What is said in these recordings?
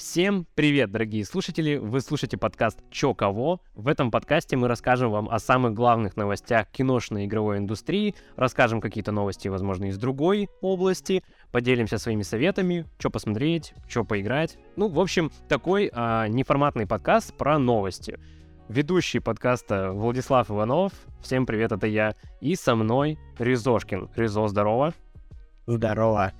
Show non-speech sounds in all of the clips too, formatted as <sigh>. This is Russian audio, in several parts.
Всем привет, дорогие слушатели! Вы слушаете подкаст «Чё кого?». В этом подкасте мы расскажем вам о самых главных новостях киношной игровой индустрии, расскажем какие-то новости, возможно, из другой области, поделимся своими советами, что посмотреть, что поиграть. Ну, в общем, такой а, неформатный подкаст про новости. Ведущий подкаста Владислав Иванов. Всем привет, это я. И со мной Ризошкин. Ризо, здорово. Здорово.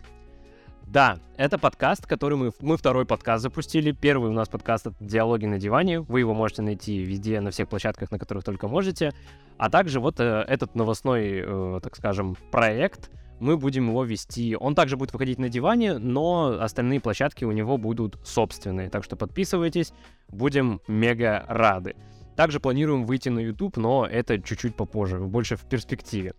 Да, это подкаст, который мы, мы второй подкаст запустили. Первый у нас подкаст — «Диалоги на диване». Вы его можете найти везде, на всех площадках, на которых только можете. А также вот э, этот новостной, э, так скажем, проект, мы будем его вести. Он также будет выходить на диване, но остальные площадки у него будут собственные. Так что подписывайтесь, будем мега рады. Также планируем выйти на YouTube, но это чуть-чуть попозже, больше в перспективе.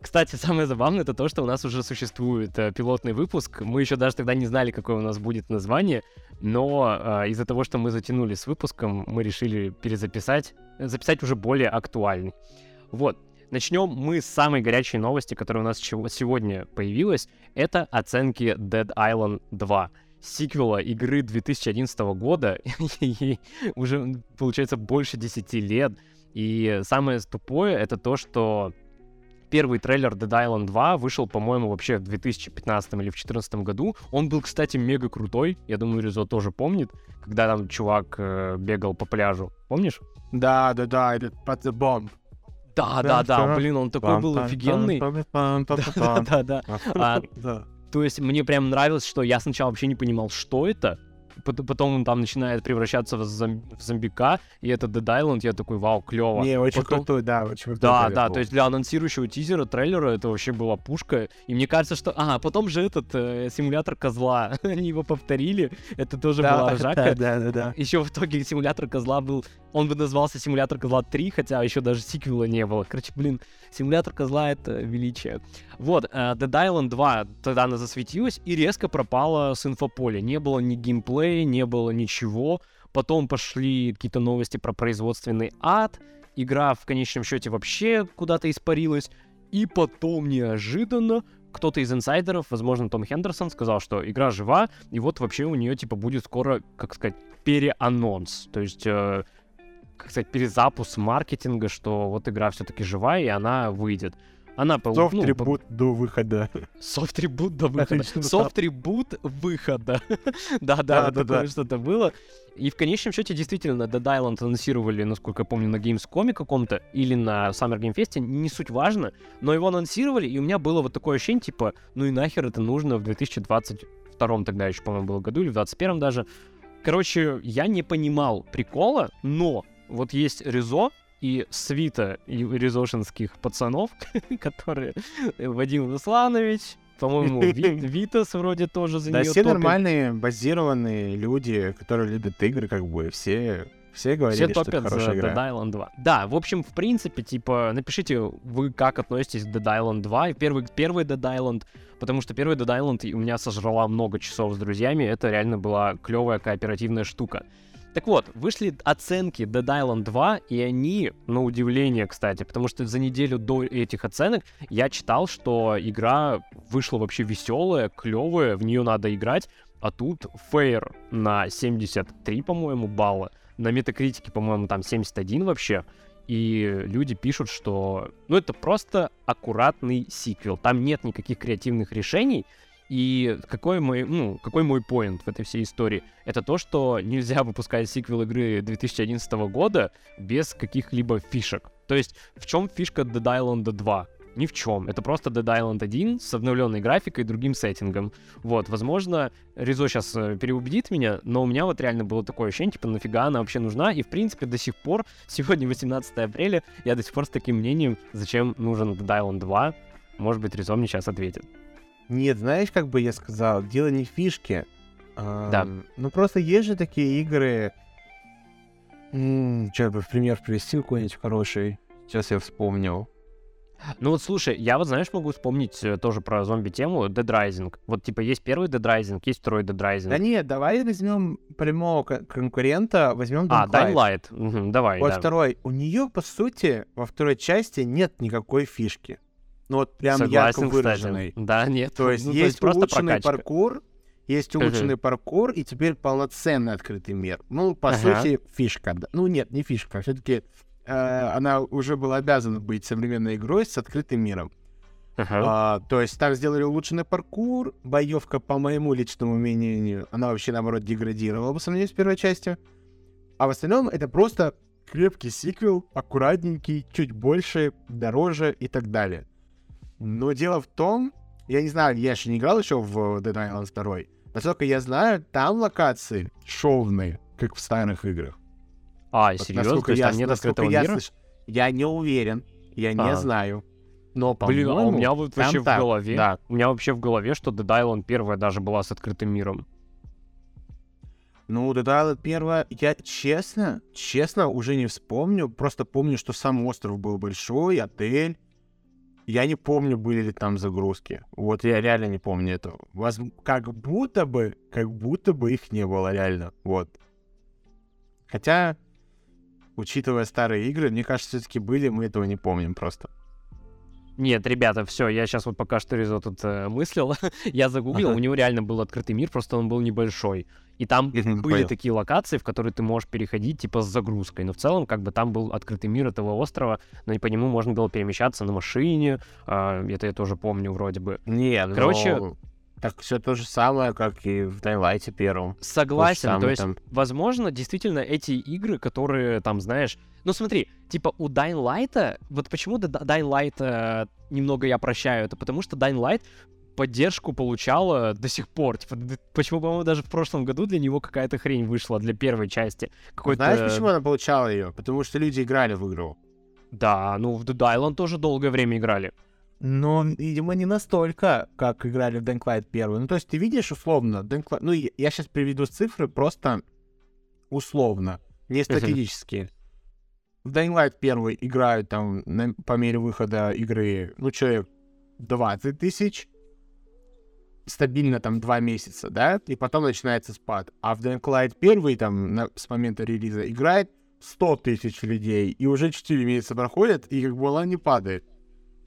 Кстати, самое забавное это то, что у нас уже существует э, пилотный выпуск. Мы еще даже тогда не знали, какое у нас будет название, но э, из-за того, что мы затянули с выпуском, мы решили перезаписать, записать уже более актуальный. Вот. Начнем мы с самой горячей новости, которая у нас сегодня появилась. Это оценки Dead Island 2 сиквела игры 2011 года, <laughs> и уже, получается, больше 10 лет. И самое тупое это то, что первый трейлер Dead Island 2 вышел, по-моему, вообще в 2015 или в 2014 году. Он был, кстати, мега крутой. Я думаю, Ризо тоже помнит, когда там чувак э, бегал по пляжу. Помнишь? Да, да, да, the Bomb. Да, да, да, блин, он такой был офигенный. <laughs> Да, да, да. То есть мне прям нравилось, что я сначала вообще не понимал, что это, потом он там начинает превращаться в, зом... в зомбика, и это Dead Island, я такой, вау, клево. Не, очень потом... крутой, да, очень крутой. Да, да, был. то есть для анонсирующего тизера, трейлера это вообще была пушка, и мне кажется, что... А, потом же этот э, симулятор козла, <laughs> они его повторили, это тоже да, была <laughs> ржака. Да, да, да. Еще в итоге симулятор козла был, он бы назывался симулятор козла 3, хотя еще даже сиквела не было. Короче, блин, симулятор козла это величие. Вот, uh, Dead Island 2 тогда она засветилась и резко пропала с инфополя. Не было ни геймплея, не было ничего. Потом пошли какие-то новости про производственный ад. Игра в конечном счете вообще куда-то испарилась. И потом неожиданно кто-то из инсайдеров, возможно, Том Хендерсон, сказал, что игра жива, и вот вообще у нее, типа, будет скоро, как сказать, переанонс. То есть, э, как сказать, перезапуск маркетинга, что вот игра все-таки живая, и она выйдет. Она по Софт-ребут ну, до выхода. Софт-ребут до выхода. Софт-ребут выхода. <laughs> Да-да, такое что-то было. И в конечном счете, действительно, Dead Island анонсировали, насколько я помню, на Gamescom каком-то или на Summer Game Fest, не суть важно, но его анонсировали, и у меня было вот такое ощущение, типа, ну и нахер это нужно в 2022 тогда еще, по-моему, было году, или в 2021 даже. Короче, я не понимал прикола, но вот есть Резо, и свита резошинских пацанов, <laughs> которые Вадим Русланович, по-моему, <laughs> Витас вроде тоже за да, нее все топит. нормальные, базированные люди, которые любят игры, как бы, все все говорили, Все топят что это за игра. Dead Island 2. Да, в общем, в принципе, типа, напишите, вы как относитесь к Dead Island 2, и первый, первый Dead Island, потому что первый Dead Island у меня сожрала много часов с друзьями, это реально была клевая кооперативная штука. Так вот, вышли оценки Dead Island 2, и они, на удивление, кстати, потому что за неделю до этих оценок я читал, что игра вышла вообще веселая, клевая, в нее надо играть, а тут фейр на 73, по-моему, балла, на метакритике, по-моему, там 71 вообще, и люди пишут, что, ну, это просто аккуратный сиквел, там нет никаких креативных решений, и какой мой, ну, какой мой поинт в этой всей истории? Это то, что нельзя выпускать сиквел игры 2011 года без каких-либо фишек. То есть, в чем фишка Dead Island 2? Ни в чем. Это просто Dead Island 1 с обновленной графикой и другим сеттингом. Вот, возможно, Ризо сейчас э, переубедит меня, но у меня вот реально было такое ощущение, типа, нафига она вообще нужна? И, в принципе, до сих пор, <laughs> сегодня 18 апреля, я до сих пор с таким мнением, зачем нужен Dead Island 2. Может быть, Ризо мне сейчас ответит. Нет, знаешь, как бы я сказал, дело не в фишке. Да. ну просто есть же такие игры. Сейчас бы в пример привести какой-нибудь хороший. Сейчас я вспомнил. Ну вот слушай, я вот, знаешь, могу вспомнить э, тоже про зомби-тему Dead Rising. Вот типа есть первый Dead Rising, есть второй Dead Rising. Да нет, давай возьмем прямого конкурента, возьмем А, Dying Light. Угу, давай, Вот да. второй. У нее, по сути, во второй части нет никакой фишки ну вот прям Согласен, ярко выраженный. Кстати. Да, нет. То есть ну, есть то есть просто улучшенный прокачка. паркур, есть улучшенный uh-huh. паркур и теперь полноценный открытый мир. Ну, по uh-huh. сути, фишка. Ну, нет, не фишка. Все-таки э, она уже была обязана быть современной игрой с открытым миром. Uh-huh. А, то есть там сделали улучшенный паркур, боевка, по моему личному мнению, она вообще, наоборот, деградировала по сравнению с первой частью. А в остальном это просто крепкий сиквел, аккуратненький, чуть больше, дороже и так далее. Но дело в том, я не знаю, я еще не играл еще в Dead Island 2. Насколько я знаю, там локации шовные, как в старых играх. А, вот серьезно? То есть там нет открытого я мира? Слыш... Я не уверен, я а. не знаю. Но, Блин, а у меня вот вообще так, в голове, да. у меня вообще в голове, что Dead Island первая даже была с открытым миром. Ну, Dead Island первая, я честно, честно уже не вспомню, просто помню, что сам остров был большой, отель, я не помню, были ли там загрузки. Вот я реально не помню этого. Воз... Как будто бы, как будто бы их не было реально. Вот. Хотя, учитывая старые игры, мне кажется, все-таки были, мы этого не помним просто. Нет, ребята, все, я сейчас вот пока что Ризо тут э, мыслил, <laughs> я загуглил, ага. у него реально был открытый мир, просто он был небольшой. И там я были понял. такие локации, в которые ты можешь переходить типа с загрузкой. Но в целом, как бы там был открытый мир этого острова, но и по нему можно было перемещаться на машине. Э, это я тоже помню вроде бы. Нет, короче. Но... Так все то же самое, как и в Дайлайте первом. Согласен, то, то есть, там... возможно, действительно, эти игры, которые там, знаешь, ну смотри, типа у Light, вот почему Dying Light э, немного я прощаю, это потому что Light поддержку получала до сих пор. Типа, почему, по-моему, даже в прошлом году для него какая-то хрень вышла для первой части. Какой-то... Знаешь, почему она получала ее? Потому что люди играли в игру. Да, ну в Dead Island тоже долгое время играли. Но, видимо, не настолько, как играли в Dying Light 1. Ну, то есть ты видишь, условно, Dying Light... Ну, я сейчас приведу цифры просто условно, не статистические. В Dying Light 1 играют там на, по мере выхода игры, ну, человек 20 тысяч, стабильно там 2 месяца, да, и потом начинается спад. А в Dying Light 1 там на, с момента релиза играет 100 тысяч людей, и уже 4 месяца проходят, и как бы она не падает.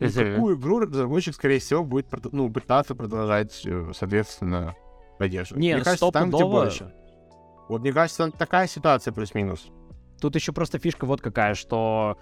И такую игру разработчик, скорее всего, будет ну, пытаться продолжать, э, соответственно, поддерживать. Не, мне кажется, там где больше. Вот мне кажется, такая ситуация плюс-минус. Тут еще просто фишка вот какая, что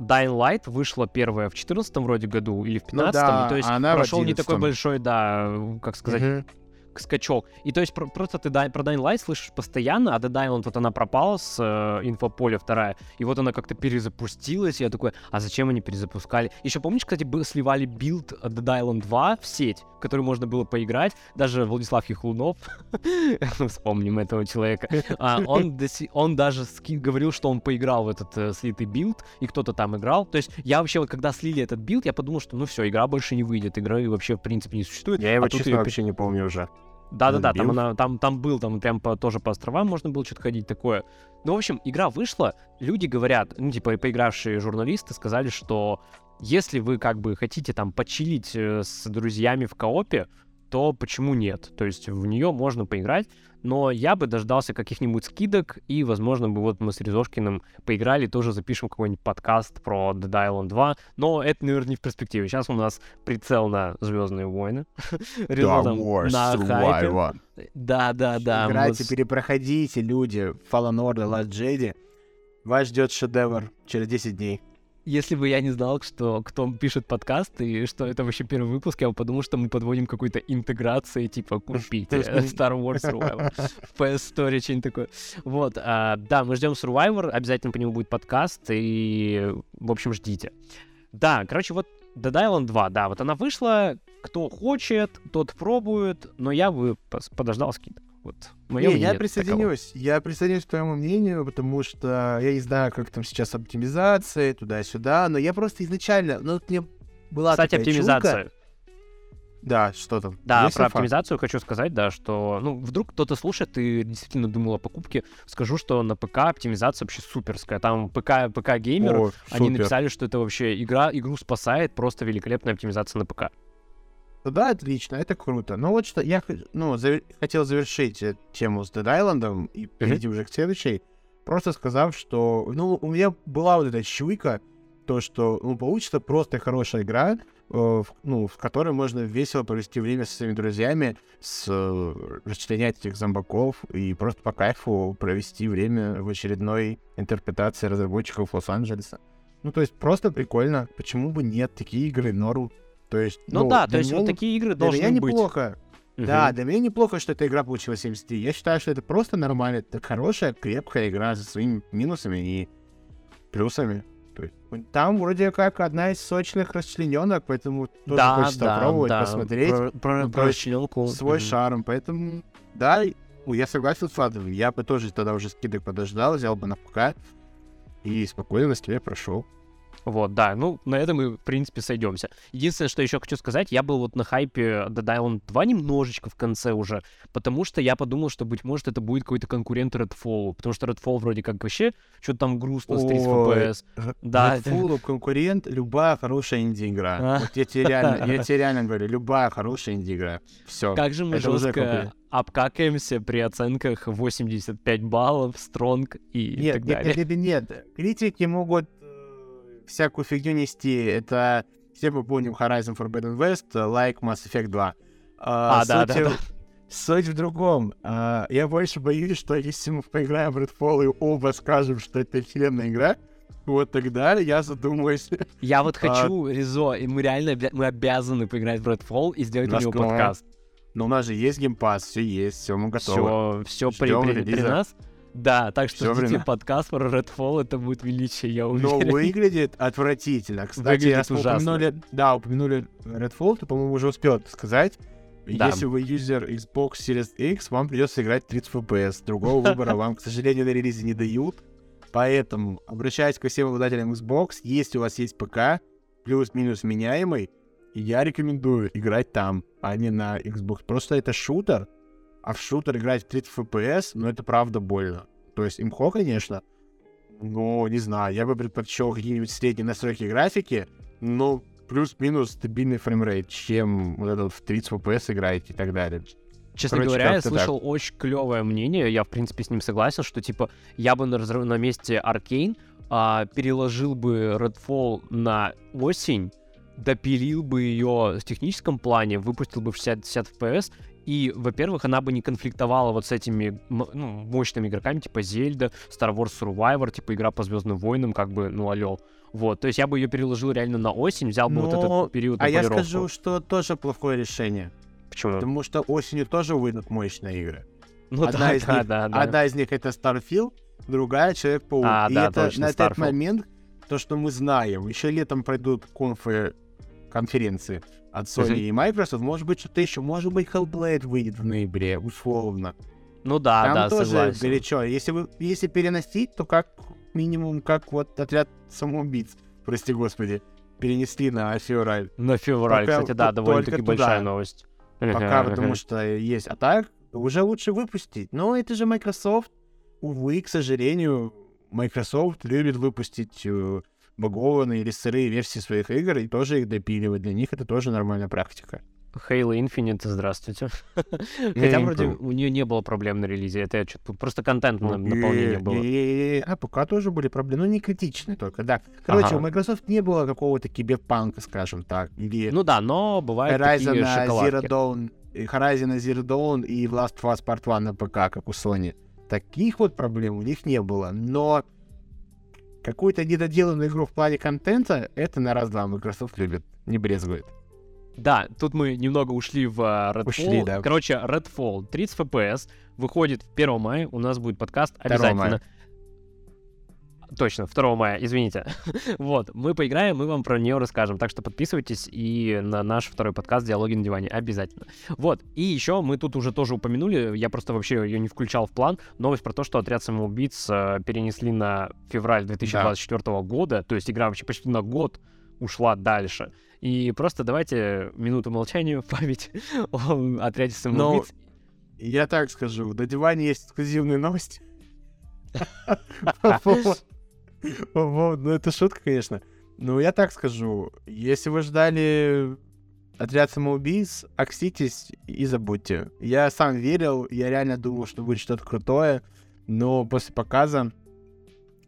Dying Light вышла первая в 14 вроде году или в 15 ну, да, то есть прошел не такой большой, да, как сказать, угу скачок. И то есть про- просто ты дай, про Dying Light слышишь постоянно, а Dead Island вот она пропала с э, инфополя вторая, и вот она как-то перезапустилась, я такой, а зачем они перезапускали? Еще помнишь, кстати, бы, сливали билд Dead Island 2 в сеть, в который можно было поиграть, даже Владислав Яхлунов, <laughs> вспомним этого человека, а, он, он даже говорил, что он поиграл в этот э, слитый билд, и кто-то там играл. То есть я вообще, вот когда слили этот билд, я подумал, что ну все, игра больше не выйдет, игры вообще в принципе не существует. Я его, а честно, вообще не помню уже. Да-да-да, там, она, там, там был, там прям по, тоже по островам можно было что-то ходить такое. Ну, в общем, игра вышла, люди говорят, ну, типа, поигравшие журналисты сказали, что если вы как бы хотите там почилить э, с друзьями в коопе, то почему нет? То есть в нее можно поиграть, но я бы дождался каких-нибудь скидок, и, возможно, бы вот мы с Резошкиным поиграли, тоже запишем какой-нибудь подкаст про Dead Island 2, но это, наверное, не в перспективе. Сейчас у нас прицел на Звездные войны. <laughs> на хайпе. Да, да, да. Играйте, перепроходите, люди. Fallen Order, Last Jedi. Вас ждет шедевр через 10 дней если бы я не знал, что кто пишет подкаст и что это вообще первый выпуск, я бы подумал, что мы подводим какой-то интеграции, типа купите Star Wars Survivor, <laughs> PS Story, что-нибудь такое. Вот, а, да, мы ждем Survivor, обязательно по нему будет подкаст, и, в общем, ждите. Да, короче, вот Dead Island 2, да, вот она вышла, кто хочет, тот пробует, но я бы подождал скидок. Вот. Мое не, я присоединюсь. Такового. Я присоединюсь к твоему мнению, потому что я не знаю, как там сейчас оптимизация, туда-сюда, но я просто изначально, ну, мне была Кстати, такая оптимизация. Чулка. Да, что там? Да, Есть про инфа? оптимизацию хочу сказать, да, что, ну, вдруг кто-то слушает и действительно думал о покупке, скажу, что на ПК оптимизация вообще суперская. Там ПК, ПК геймер, они написали, что это вообще игра, игру спасает, просто великолепная оптимизация на ПК. Да, отлично, это круто. Но вот что я ну, завер... хотел завершить э, тему с Dead Island и перейти mm-hmm. уже к следующей, просто сказав, что ну, у меня была вот эта чуйка, то, что ну, получится просто хорошая игра, в, ну, в которой можно весело провести время со своими друзьями, с э, расчленять этих зомбаков и просто по кайфу провести время в очередной интерпретации разработчиков Лос-Анджелеса. Ну, то есть просто прикольно. Почему бы нет? Такие игры норм. То есть, ну, ну да, то есть вот такие игры для должны меня быть. неплохо. Да, для меня неплохо, что эта игра получила 73. Я считаю, что это просто нормально. Это хорошая, крепкая игра со своими минусами и плюсами. То есть, там вроде как одна из сочных расчлененок, поэтому тоже Да, хочется да, попробовать, да. посмотреть Про, про, ну, про расчлененку. свой Мгм. шарм. Поэтому, да, ну, я согласен с Владом. Я бы тоже тогда уже скидок подождал, взял бы на ПК и спокойно на стиле прошел. Вот, да, ну, на этом мы, в принципе, сойдемся. Единственное, что еще хочу сказать, я был вот на хайпе Dead Island 2 немножечко в конце уже, потому что я подумал, что, быть может, это будет какой-то конкурент Redfall, потому что Redfall вроде как вообще что-то там грустно с 30 Ой, FPS. Да, Redfall конкурент, любая хорошая инди-игра. А. Вот я тебе реально, <laughs> я тебе реально говорю, любая хорошая инди-игра. Все. Как же мы это жестко обкакаемся при оценках 85 баллов, стронг и Нет, так далее. нет, нет, нет. Критики могут всякую фигню нести. Это все мы помним Horizon Forbidden West, like Mass Effect 2. А, да, да, суть, да. Суть в другом. А, я больше боюсь, что если мы поиграем в Redfall и оба скажем, что это охеренная игра, вот тогда я задумаюсь. Я вот А. хочу, Ризо, и мы реально обя- мы обязаны поиграть в Redfall и сделать у него подкаст. Но у нас же есть геймпас, все есть, все, мы готовы. Все, все при, при- при нас. Да, так что Всё ждите время. подкаст про Redfall, это будет величие, я Но уверен. <laughs> выглядит отвратительно. Кстати, Выглядит раз упомянули, да, упомянули Redfall, ты, по-моему, уже успел сказать. Да. Если вы юзер Xbox Series X, вам придется играть 30 FPS. Другого <laughs> выбора вам, к сожалению, на релизе не дают. Поэтому обращаюсь ко всем обладателям Xbox. Если у вас есть ПК, плюс-минус меняемый, я рекомендую играть там, а не на Xbox. Просто это шутер, а в шутер играть в 30 FPS, ну это правда больно. То есть имхо, конечно, но не знаю, я бы предпочел какие-нибудь средние настройки графики, но плюс-минус стабильный фреймрейт, чем вот этот в 30 FPS играть и так далее. Честно Короче, говоря, я как-то так. слышал очень клевое мнение, я, в принципе, с ним согласен, что, типа, я бы на, на месте Arkane переложил бы Redfall на осень, допилил бы ее в техническом плане, выпустил бы в 60, 60 FPS, и, во-первых, она бы не конфликтовала вот с этими ну, мощными игроками, типа Зельда, Star Wars Survivor, типа игра по Звездным войнам, как бы, ну, алло. Вот, то есть я бы ее переложил реально на осень, взял бы вот этот период на А я полировку. скажу, что тоже плохое решение, Почему? потому что осенью тоже выйдут мощные игры. Ну одна да, из да, них- да, да. Одна из них это Starfield, другая Человек-паук. А, и да, это точно, на этот Starfield. момент, то, что мы знаем, еще летом пройдут конфы, конференции от Sony и Microsoft, может быть, что-то еще, может быть, Hellblade выйдет в ноябре, условно. Ну да, Там да, тоже согласен. горячо. Если, вы, если переносить, то как минимум, как вот отряд самоубийц, прости господи, перенесли на февраль. На февраль, Пока кстати, да, т- довольно-таки большая новость. Пока, <laughs> потому что есть. А так, уже лучше выпустить. Но это же Microsoft. Увы, к сожалению, Microsoft любит выпустить э, багованные или сырые версии своих игр и тоже их допиливать. Для них это тоже нормальная практика. Halo Infinite, здравствуйте. <laughs> Хотя вроде у нее не было проблем на релизе, это просто контент Ну, наполнение было. А пока тоже были проблемы, ну не критичные только, да. Короче, у Microsoft не было какого-то киберпанка, скажем так, или Ну да, но бывают Horizon такие Zero шоколадки. Dawn, Horizon Zero Dawn и Last of Us Part 1 на ПК, как у Sony. Таких вот проблем у них не было, но какую-то недоделанную игру в плане контента, это на раз-два Microsoft любит, не брезгует. Да, тут мы немного ушли в а, Redfall. Ушли, да. Короче, Redfall 30 FPS выходит 1 мая, у нас будет подкаст 2 обязательно. мая. Точно, 2 мая, извините. <laughs> вот, мы поиграем, мы вам про нее расскажем. Так что подписывайтесь и на наш второй подкаст «Диалоги на диване» обязательно. Вот, и еще мы тут уже тоже упомянули, я просто вообще ее не включал в план, новость про то, что «Отряд самоубийц» э, перенесли на февраль 2024 года, то есть игра вообще почти на год ушла дальше. И просто давайте минуту молчания в <laughs> память о «Отряде самоубийц». Я так скажу, на диване есть эксклюзивные новости. <laughs> <laughs> Ну, это шутка, конечно. Ну, я так скажу, если вы ждали отряд самоубийц, окситесь и забудьте. Я сам верил, я реально думал, что будет что-то крутое, но после показа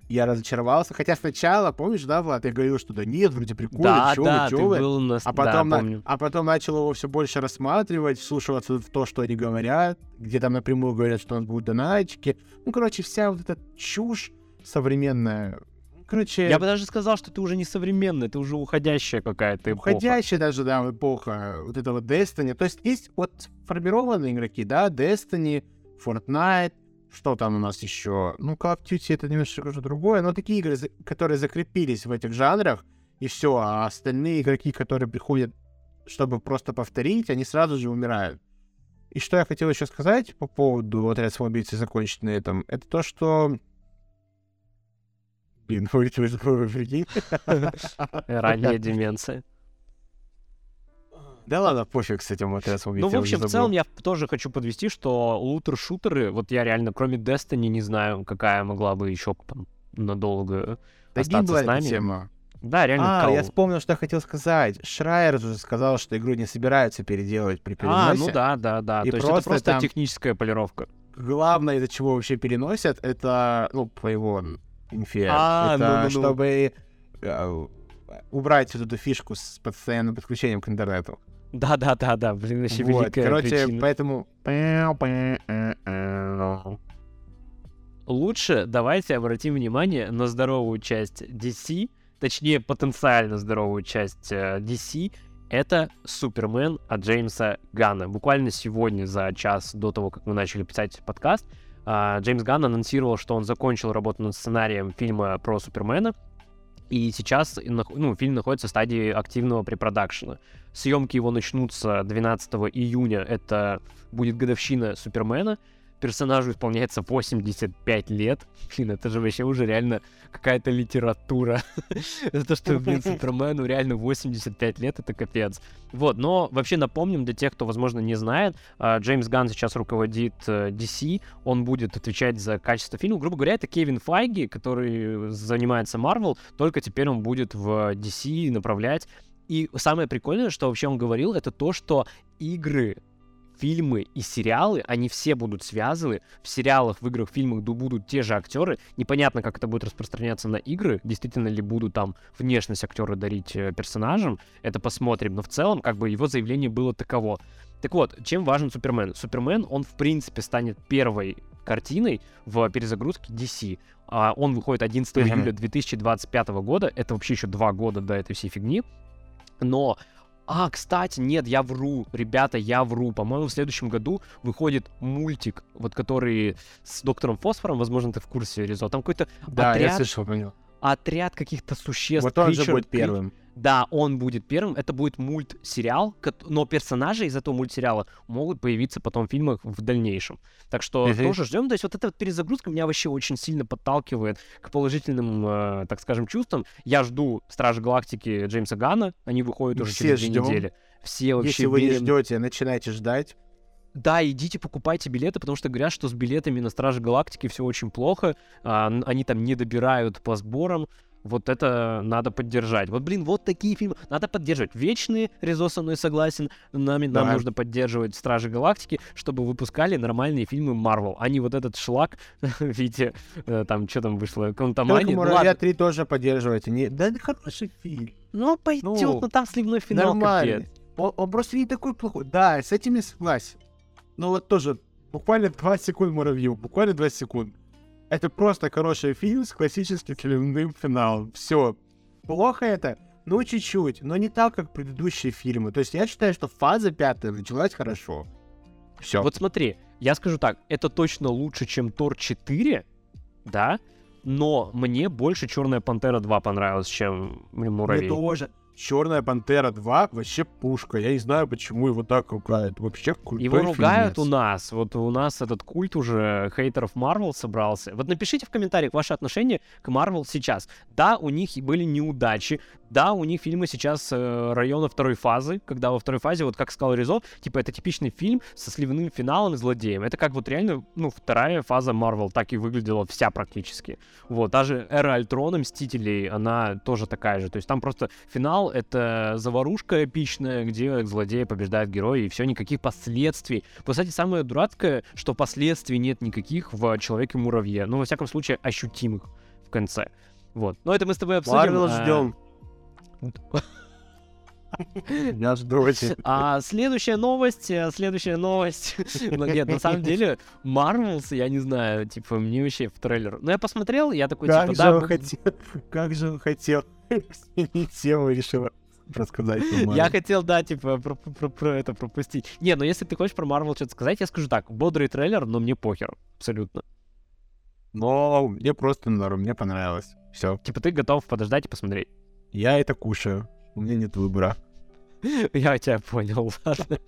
я разочаровался. Хотя сначала, помнишь, да, Влад, я говорил, что да нет, вроде прикольно, Да, чё да, вы, чё вы. был на... А потом, да, на- а потом начал его все больше рассматривать, вслушиваться в то, что они говорят, где там напрямую говорят, что он будет донатчики. Ну, короче, вся вот эта чушь современная. Короче, Я бы даже сказал, что ты уже не современный, ты уже уходящая какая-то эпоха. уходящая даже, да, эпоха вот этого Destiny. То есть есть вот формированные игроки, да, Destiny, Fortnite, что там у нас еще? Ну, Call of Duty это немножко уже другое, но такие игры, которые закрепились в этих жанрах, и все, а остальные игроки, которые приходят, чтобы просто повторить, они сразу же умирают. И что я хотел еще сказать по поводу отряд самоубийц и закончить на этом, это то, что... Блин, прикинь. <laughs> Ранняя деменция. Да ладно, пофиг с этим отряд самоубийц. Ну, в общем, в целом я тоже хочу подвести, что лутер-шутеры, вот я реально, кроме Destiny, не знаю, какая могла бы еще там надолго Да остаться с нами. тема. Да, реально. А, Call- я вспомнил, что я хотел сказать. Шрайер уже сказал, что игру не собираются переделывать при А, переносе. ну да, да, да. И То есть это просто просто там- техническая полировка. Главное, из-за чего вообще переносят, это, ну, по его инфе, А, это ну-ну-ну. чтобы э, убрать вот эту фишку с постоянным подключением к интернету. Да, да, да, да. Блин, вообще Вот, великая короче, причина. поэтому... Лучше давайте обратим внимание на здоровую часть DC, точнее, потенциально здоровую часть э, DC. Это Супермен от Джеймса Ганна. Буквально сегодня, за час до того, как мы начали писать подкаст, Джеймс Ганн анонсировал, что он закончил работу над сценарием фильма про Супермена. И сейчас ну, фильм находится в стадии активного препродакшена. Съемки его начнутся 12 июня. Это будет годовщина Супермена. Персонажу исполняется 85 лет. Блин, это же вообще уже реально какая-то литература. <laughs> За то, что, блин, <laughs> Супермену реально 85 лет, это капец. Вот, но вообще напомним для тех, кто, возможно, не знает, а, Джеймс Ганн сейчас руководит э, DC, он будет отвечать за качество фильма. Грубо говоря, это Кевин Файги, который занимается Marvel, только теперь он будет в DC направлять. И самое прикольное, что вообще он говорил, это то, что игры фильмы и сериалы, они все будут связаны. В сериалах, в играх, в фильмах ду- будут те же актеры. Непонятно, как это будет распространяться на игры. Действительно ли будут там внешность актера дарить э, персонажам. Это посмотрим. Но в целом, как бы его заявление было таково. Так вот, чем важен Супермен? Супермен, он в принципе станет первой картиной в перезагрузке DC. А, он выходит 11 Мгм. июля 2025 года. Это вообще еще два года до этой всей фигни. Но а, кстати, нет, я вру, ребята, я вру. По-моему, в следующем году выходит мультик, вот который с доктором Фосфором, возможно, ты в курсе, Резо. Там какой-то Да, я отряд, слышал про него. отряд каких-то существ. Вот он же creature- будет первым. Да, он будет первым. Это будет мультсериал, но персонажи из этого мультсериала могут появиться потом в фильмах в дальнейшем. Так что Мгм. тоже ждем. То есть вот эта вот перезагрузка меня вообще очень сильно подталкивает к положительным, э, так скажем, чувствам. Я жду Стражи Галактики Джеймса Гана. Они выходят уже Все через две ждем. недели. Все вообще Если вы не верим. ждете, начинайте ждать. Да, идите покупайте билеты, потому что говорят, что с билетами на Стражи Галактики все очень плохо. а, они там не добирают по сборам. Вот это надо поддержать. Вот, блин, вот такие фильмы надо поддерживать. Вечные, Резо со мной согласен. Нами, нам Да. нужно поддерживать Стражи Галактики, чтобы выпускали нормальные фильмы Марвел, а не вот этот шлак <laughs> в виде, э, там, что там вышло, Только Контамани. Ну, «Муравья ладно. 3» тоже поддерживайте. Не... Да это хороший фильм. Ну, пойдет, Ну, но там сливной финал Нормально. капец. Он, он просто не такой плохой. Да, с этим я согласен. Но вот тоже буквально <laughs> 20 секунд муравью. Буквально 20 секунд. Это просто хороший фильм с классическим сливным финалом. Все. Плохо это? Ну, чуть-чуть. Но не так, как предыдущие фильмы. То есть я считаю, что фаза пятая началась хорошо. Все. Вот смотри, я скажу так, это точно лучше, чем Тор 4, да, но мне больше Черная Пантера 2 понравилась, чем Мне Муравей. тоже. Черная пантера 2 вообще пушка. Я не знаю, почему его так ругают. Вообще крутой Его ругают у нас. Вот у нас этот культ уже хейтеров Марвел собрался. Вот напишите в комментариях ваше отношение к Марвел сейчас. Да, у них были неудачи. Да, у них фильмы сейчас э, района второй фазы, когда во второй фазе, вот как сказал Ризо, типа это типичный фильм со сливным финалом и злодеем. Это как вот реально, ну, вторая фаза Марвел так и выглядела вся практически. Вот, даже Эра Альтрона, Мстителей, она тоже такая же. То есть там просто финал — это заварушка эпичная, где злодей побеждает героя, и все, никаких последствий. Кстати, самое дурацкое, что последствий нет никаких в Человеке-муравье. Ну, во всяком случае, ощутимых. В конце. Вот. Но это мы с тобой обсудим. Марвел а, ждем. Я жду очень. А следующая новость, э, следующая новость. <laughs> Ну, нет, на самом деле, Марвелс, я не знаю, типа, мне вообще в трейлер. Ну, я посмотрел, я такой, Как типа, же да, он хотел, как же он хотел <laughs> тему и решил рассказать <laughs> Я хотел, да, типа, про, про- про это пропустить. Не, ну если ты хочешь про Марвел что-то сказать, я скажу так. Бодрый трейлер, но мне похер. Абсолютно. Но мне просто норм, мне понравилось. Все. Типа, ты готов подождать и посмотреть. Я это кушаю. У меня нет выбора. <laughs> Я тебя понял, <laughs> ладно.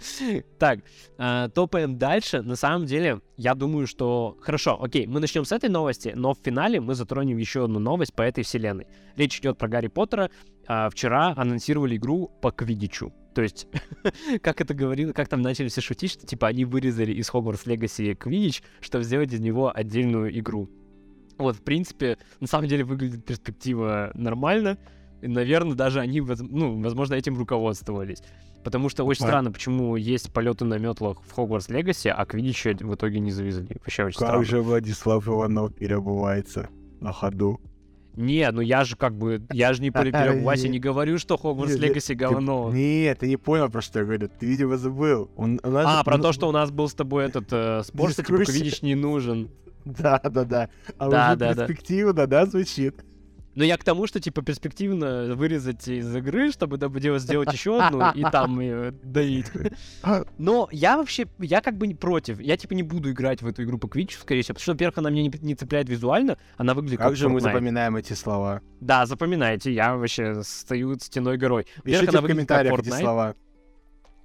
Так, а, топаем дальше. На самом деле, я думаю, что... Хорошо, окей, мы начнем с этой новости, но в финале мы затронем еще одну новость по этой вселенной. Речь идет про Гарри Поттера. А, Вчера анонсировали игру по Квидичу. То есть, <laughs> как это говорил, как там начали все шутить, что типа они вырезали из Хогвартс Легаси Квидич, чтобы сделать из него отдельную игру. Вот, в принципе, на самом деле выглядит перспектива нормально. И, наверное, даже они, ну, возможно, этим руководствовались. Потому что очень странно, почему есть полеты на метлах в Хогвартс Легаси, а Квидича в итоге не завезли. Вообще очень странно. Как же Владислав Иванов переобувается на ходу. Не, ну я же как бы, я же не пере- <laughs> переобуваюсь, я не говорю, что Хогвартс Легаси говно. Нет, ты не понял, про что я говорю. Ты, видимо, забыл. Он, у нас А, про ну, то, что у нас был с тобой этот э, спор, что типа. Квидич не нужен. <laughs> Да, да, да. А Да, уже да, да. перспективно, да, звучит? Но я к тому, что типа перспективно вырезать из игры, чтобы делать- сделать еще одну и там ее доить. Но я вообще, я как бы не против. Я типа не буду играть в эту игру по Квичу, скорее всего, потому что, во-первых, она меня не, не цепляет визуально, она выглядит как, Как же мы запоминаем эти слова? Да, запоминайте, я вообще стою стеной горой. Пишите в комментариях эти слова.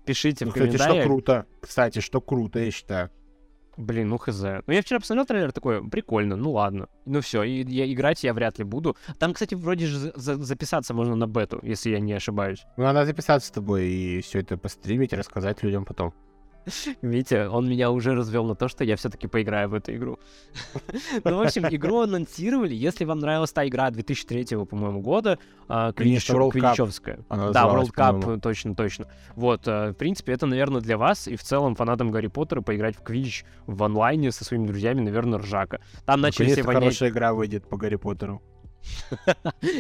Пишите Ну, в кстати, что комментариях. круто. Кстати, что круто, я считаю. Блин, ну хз. Ну я вчера посмотрел трейлер такой, прикольно, ну ладно. Ну все, и я, играть я вряд ли буду. Там, кстати, вроде же за- за- записаться можно на бету, если я не ошибаюсь. Ну, надо записаться с тобой и все это постримить рассказать людям потом. <laughs> Видите, он меня уже развел на то, что я все-таки поиграю в эту игру. <laughs> Ну, в общем, игру анонсировали. Если вам нравилась та игра 2003, по-моему, года, а. Она Да, World Cup, точно, точно. Вот, э, в принципе, это, наверное, для вас и в целом фанатам Гарри Поттера поиграть в Квиддич в онлайне со своими друзьями, наверное, ржака. Там начали все вонять... хорошая игра выйдет по Гарри Поттеру.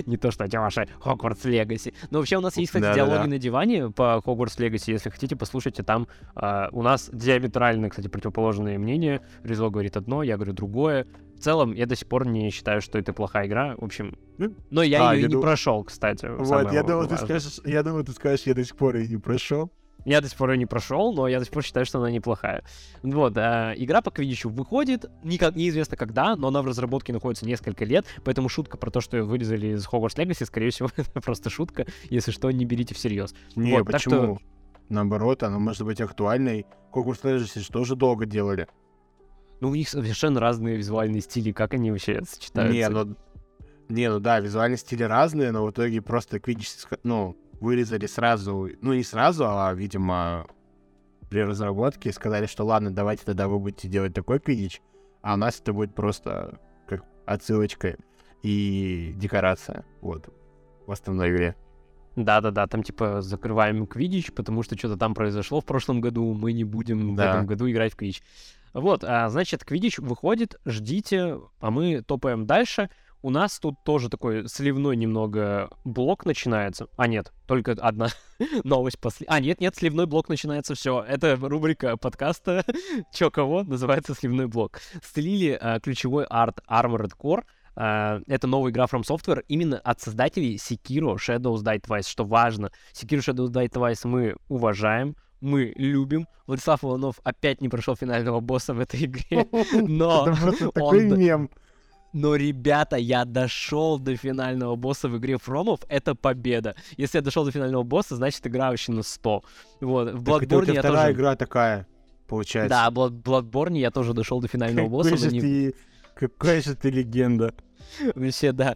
Не то, что эти ваши Хогвартс Легаси. Но вообще у нас есть, кстати, диалоги на диване по Хогвартс Легаси. Если хотите, послушайте там. а, у нас диаметрально, кстати, противоположные мнения. Ризо говорит одно, я говорю другое. В целом, я до сих пор не считаю, что это плохая игра. В общем, Ну, но я а, ее не прошел, кстати. Вот, я думал, ты скажешь, я думал, ты скажешь, я до сих пор и не прошел. Я до сих пор ее не прошел, но я до сих пор считаю, что она неплохая. Вот, а, игра по Квиддичу выходит, никак, неизвестно когда, но она в разработке находится несколько лет, поэтому шутка про то, что ее вырезали из Хогвартс Легаси, скорее всего, <laughs> это просто шутка. Если что, не берите всерьез. Не, Вот, так что- почему? Наоборот, она может быть актуальной. Конкурс Legacy же тоже долго делали. Ну, у них совершенно разные визуальные стили, как они вообще сочетаются. Не, ну... Не, ну да, визуальные стили разные, но в итоге просто ска- ну, вырезали сразу, ну не сразу, а, видимо, при разработке сказали, что ладно, давайте тогда вы будете делать такой Quidditch, а у нас это будет просто как отсылочка и декорация, вот, в основной игре. Да-да-да, там типа закрываем Квидич, потому что что-то там произошло в прошлом году, мы не будем в Да. этом году играть в Квидич. Вот, а, значит, Квидич выходит, ждите, а мы топаем дальше. У нас тут тоже такой сливной немного блок начинается. А нет, только одна <laughs> новость после... А, нет, нет, сливной блок начинается, все. Это рубрика подкаста <laughs> Чё кого? Называется сливной блок. Слили а, ключевой арт Armored Core. А, это новая игра From Software именно от создателей Sekiro Shadows Die Twice, что важно. Sekiro Shadows Die Twice мы уважаем, мы любим. Владислав Иванов опять не прошел финального босса в этой игре, <laughs> но... Это такой мем. Но, ребята, я дошел до финального босса в игре Фромов, это победа. Если я дошел до финального босса, значит игра вообще на 100. Вот, в Так это у Bloodborne тебя я вторая тоже... игра такая, получается. Да, в Blood- Bloodborne я тоже дошел до финального босса, Какой но же не- ты... Какая же ты легенда. Вообще, да.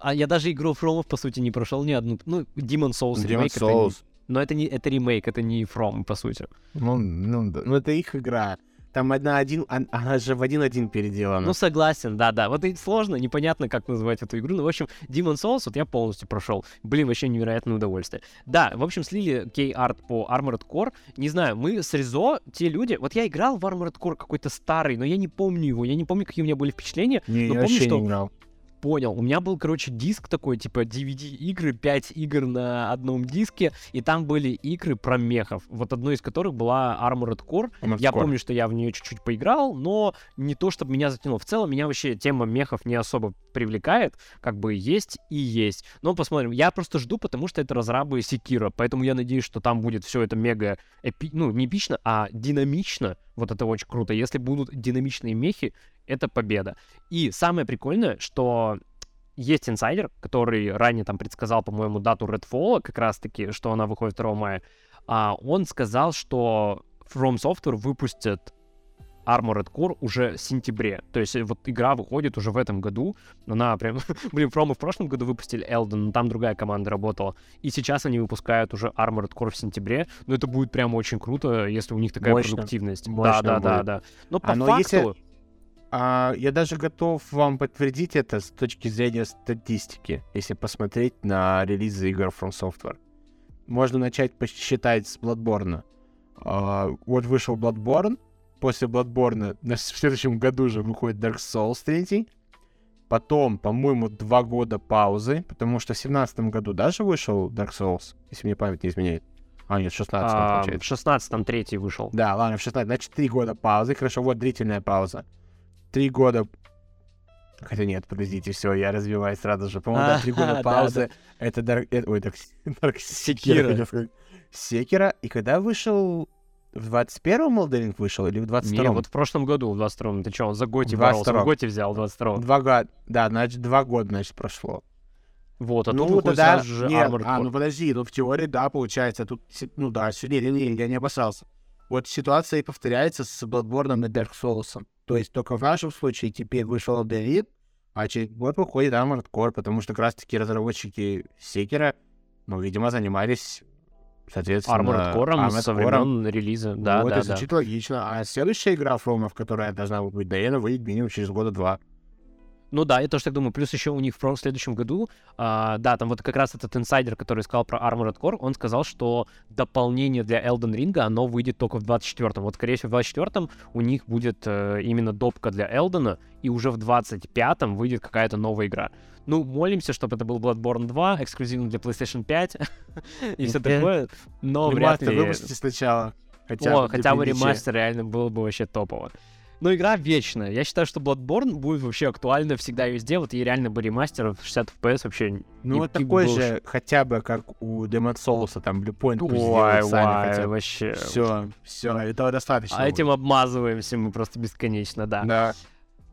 А я даже игру Фромов, по сути, не прошел ни одну. Ну, Demon Souls Demon ремейк, это не- Souls. но это не это ремейк, это не From, по сути. Ну, ну, да. ну, это их игра. Там одна один, он- она же в один-один переделана. Ну, согласен, да-да. Вот и сложно, непонятно, как называть эту игру. Ну, в общем, Demon Souls вот я полностью прошел. Блин, вообще невероятное удовольствие. Да, в общем, слили кей-арт по Armored Core. Не знаю, мы с Ризо, те люди... Вот я играл в Armored Core какой-то старый, но я не помню его. Я не помню, какие у меня были впечатления. не, ну, я помню, вообще что- не играл. Понял. У меня был, короче, диск такой, типа DVD-игры, 5 игр на одном диске, и там были игры про мехов. Вот одной из которых была Armored Core. Armored я Core. помню, что я в нее чуть-чуть поиграл, но не то, чтобы меня затянуло. В целом, меня вообще тема мехов не особо привлекает. Как бы есть и есть. Но посмотрим. Я просто жду, потому что это разрабы Секира. Поэтому я надеюсь, что там будет все это мега эпи... ну, не эпично, а динамично. Вот это очень круто. Если будут динамичные мехи, это победа. И самое прикольное, что есть инсайдер, который ранее там предсказал, по-моему, дату Redfall, как раз-таки, что она выходит 2 мая. А он сказал, что From Software выпустят Armored Core уже в сентябре. То есть э, вот игра выходит уже в этом году. Она прям... <laughs> Блин, From в прошлом году выпустили Elden, но там другая команда работала. И сейчас они выпускают уже Armored Core в сентябре. Но это будет прям очень круто, если у них такая Мощно. продуктивность. Мощно да, да, да, будет. да. Но по А, но факту... если- А, я даже готов вам подтвердить это с точки зрения статистики, если посмотреть на релизы игр From Software. Можно начать посчитать с Bloodborne. А, вот вышел Bloodborne, после Bloodborne в следующем году же выходит Dark Souls 3, потом, по-моему, два года паузы, потому что в 17 году даже вышел Dark Souls, если мне память не изменяет. А, нет, в 16 а, получается. в 16-м третий вышел. Да, ладно, в 16, значит, три года паузы. Хорошо, вот длительная пауза. Три года... Хотя нет, подождите, все, я развиваюсь сразу же. По-моему, да, <laughs> три года да, паузы. Это Dark... э, Ой, Dark... <laughs> Dark Секира. Секира. И когда вышел... В 21-м Elden Ring вышел или в 22-м? Не, вот в прошлом году, в 22-м, ты что, он за Готи боролся, 22-м. он Готи взял в 22-м. Два года. Да, значит, два года, значит, прошло. Вот, а ну, тут тогда... сразу же нет, Armored а, ну подожди, ну в теории, да, получается, тут, ну да, не, я не опасался. Вот ситуация и повторяется с Bloodborne и Dark Souls. То есть только в нашем случае теперь вышел Ring, а через год выходит Armored Core, потому что как раз-таки разработчики Секера, ну, видимо, занимались, соответственно... Armored Core Armored со времен релиза. Да, вот, да, да. звучит логично. А следующая игра Фромов, которая должна быть, наверное, выйдет минимум через года два. Ну да, я тоже так думаю. Плюс еще у них в следующем году, а, да, там вот как раз этот инсайдер, который сказал про Armored Core, он сказал, что дополнение для Elden Ring, оно выйдет только в 24-м. Вот, скорее всего, в 24-м у них будет э, именно допка для Элдена, и уже в 25-м выйдет какая-то новая игра. Ну, молимся, чтобы это был Bloodborne 2, эксклюзивно для PlayStation 5 <laughs> и все такое, но вряд ли... выпустите сначала. Хотя, О, хотя бы ремастер реально было бы вообще топово. Но игра вечная. Я считаю, что Bloodborne будет вообще актуальна всегда и везде. Вот ей реально бы ремастер в 60 FPS вообще... Ну, не- вот такой был же, хотя бы, как у Demon Souls, там, Bluepoint пусть Ой, сделают сами ой, хотя бы. вообще. Все, все, этого достаточно. А этим обмазываемся мы просто бесконечно, да. будет. Да.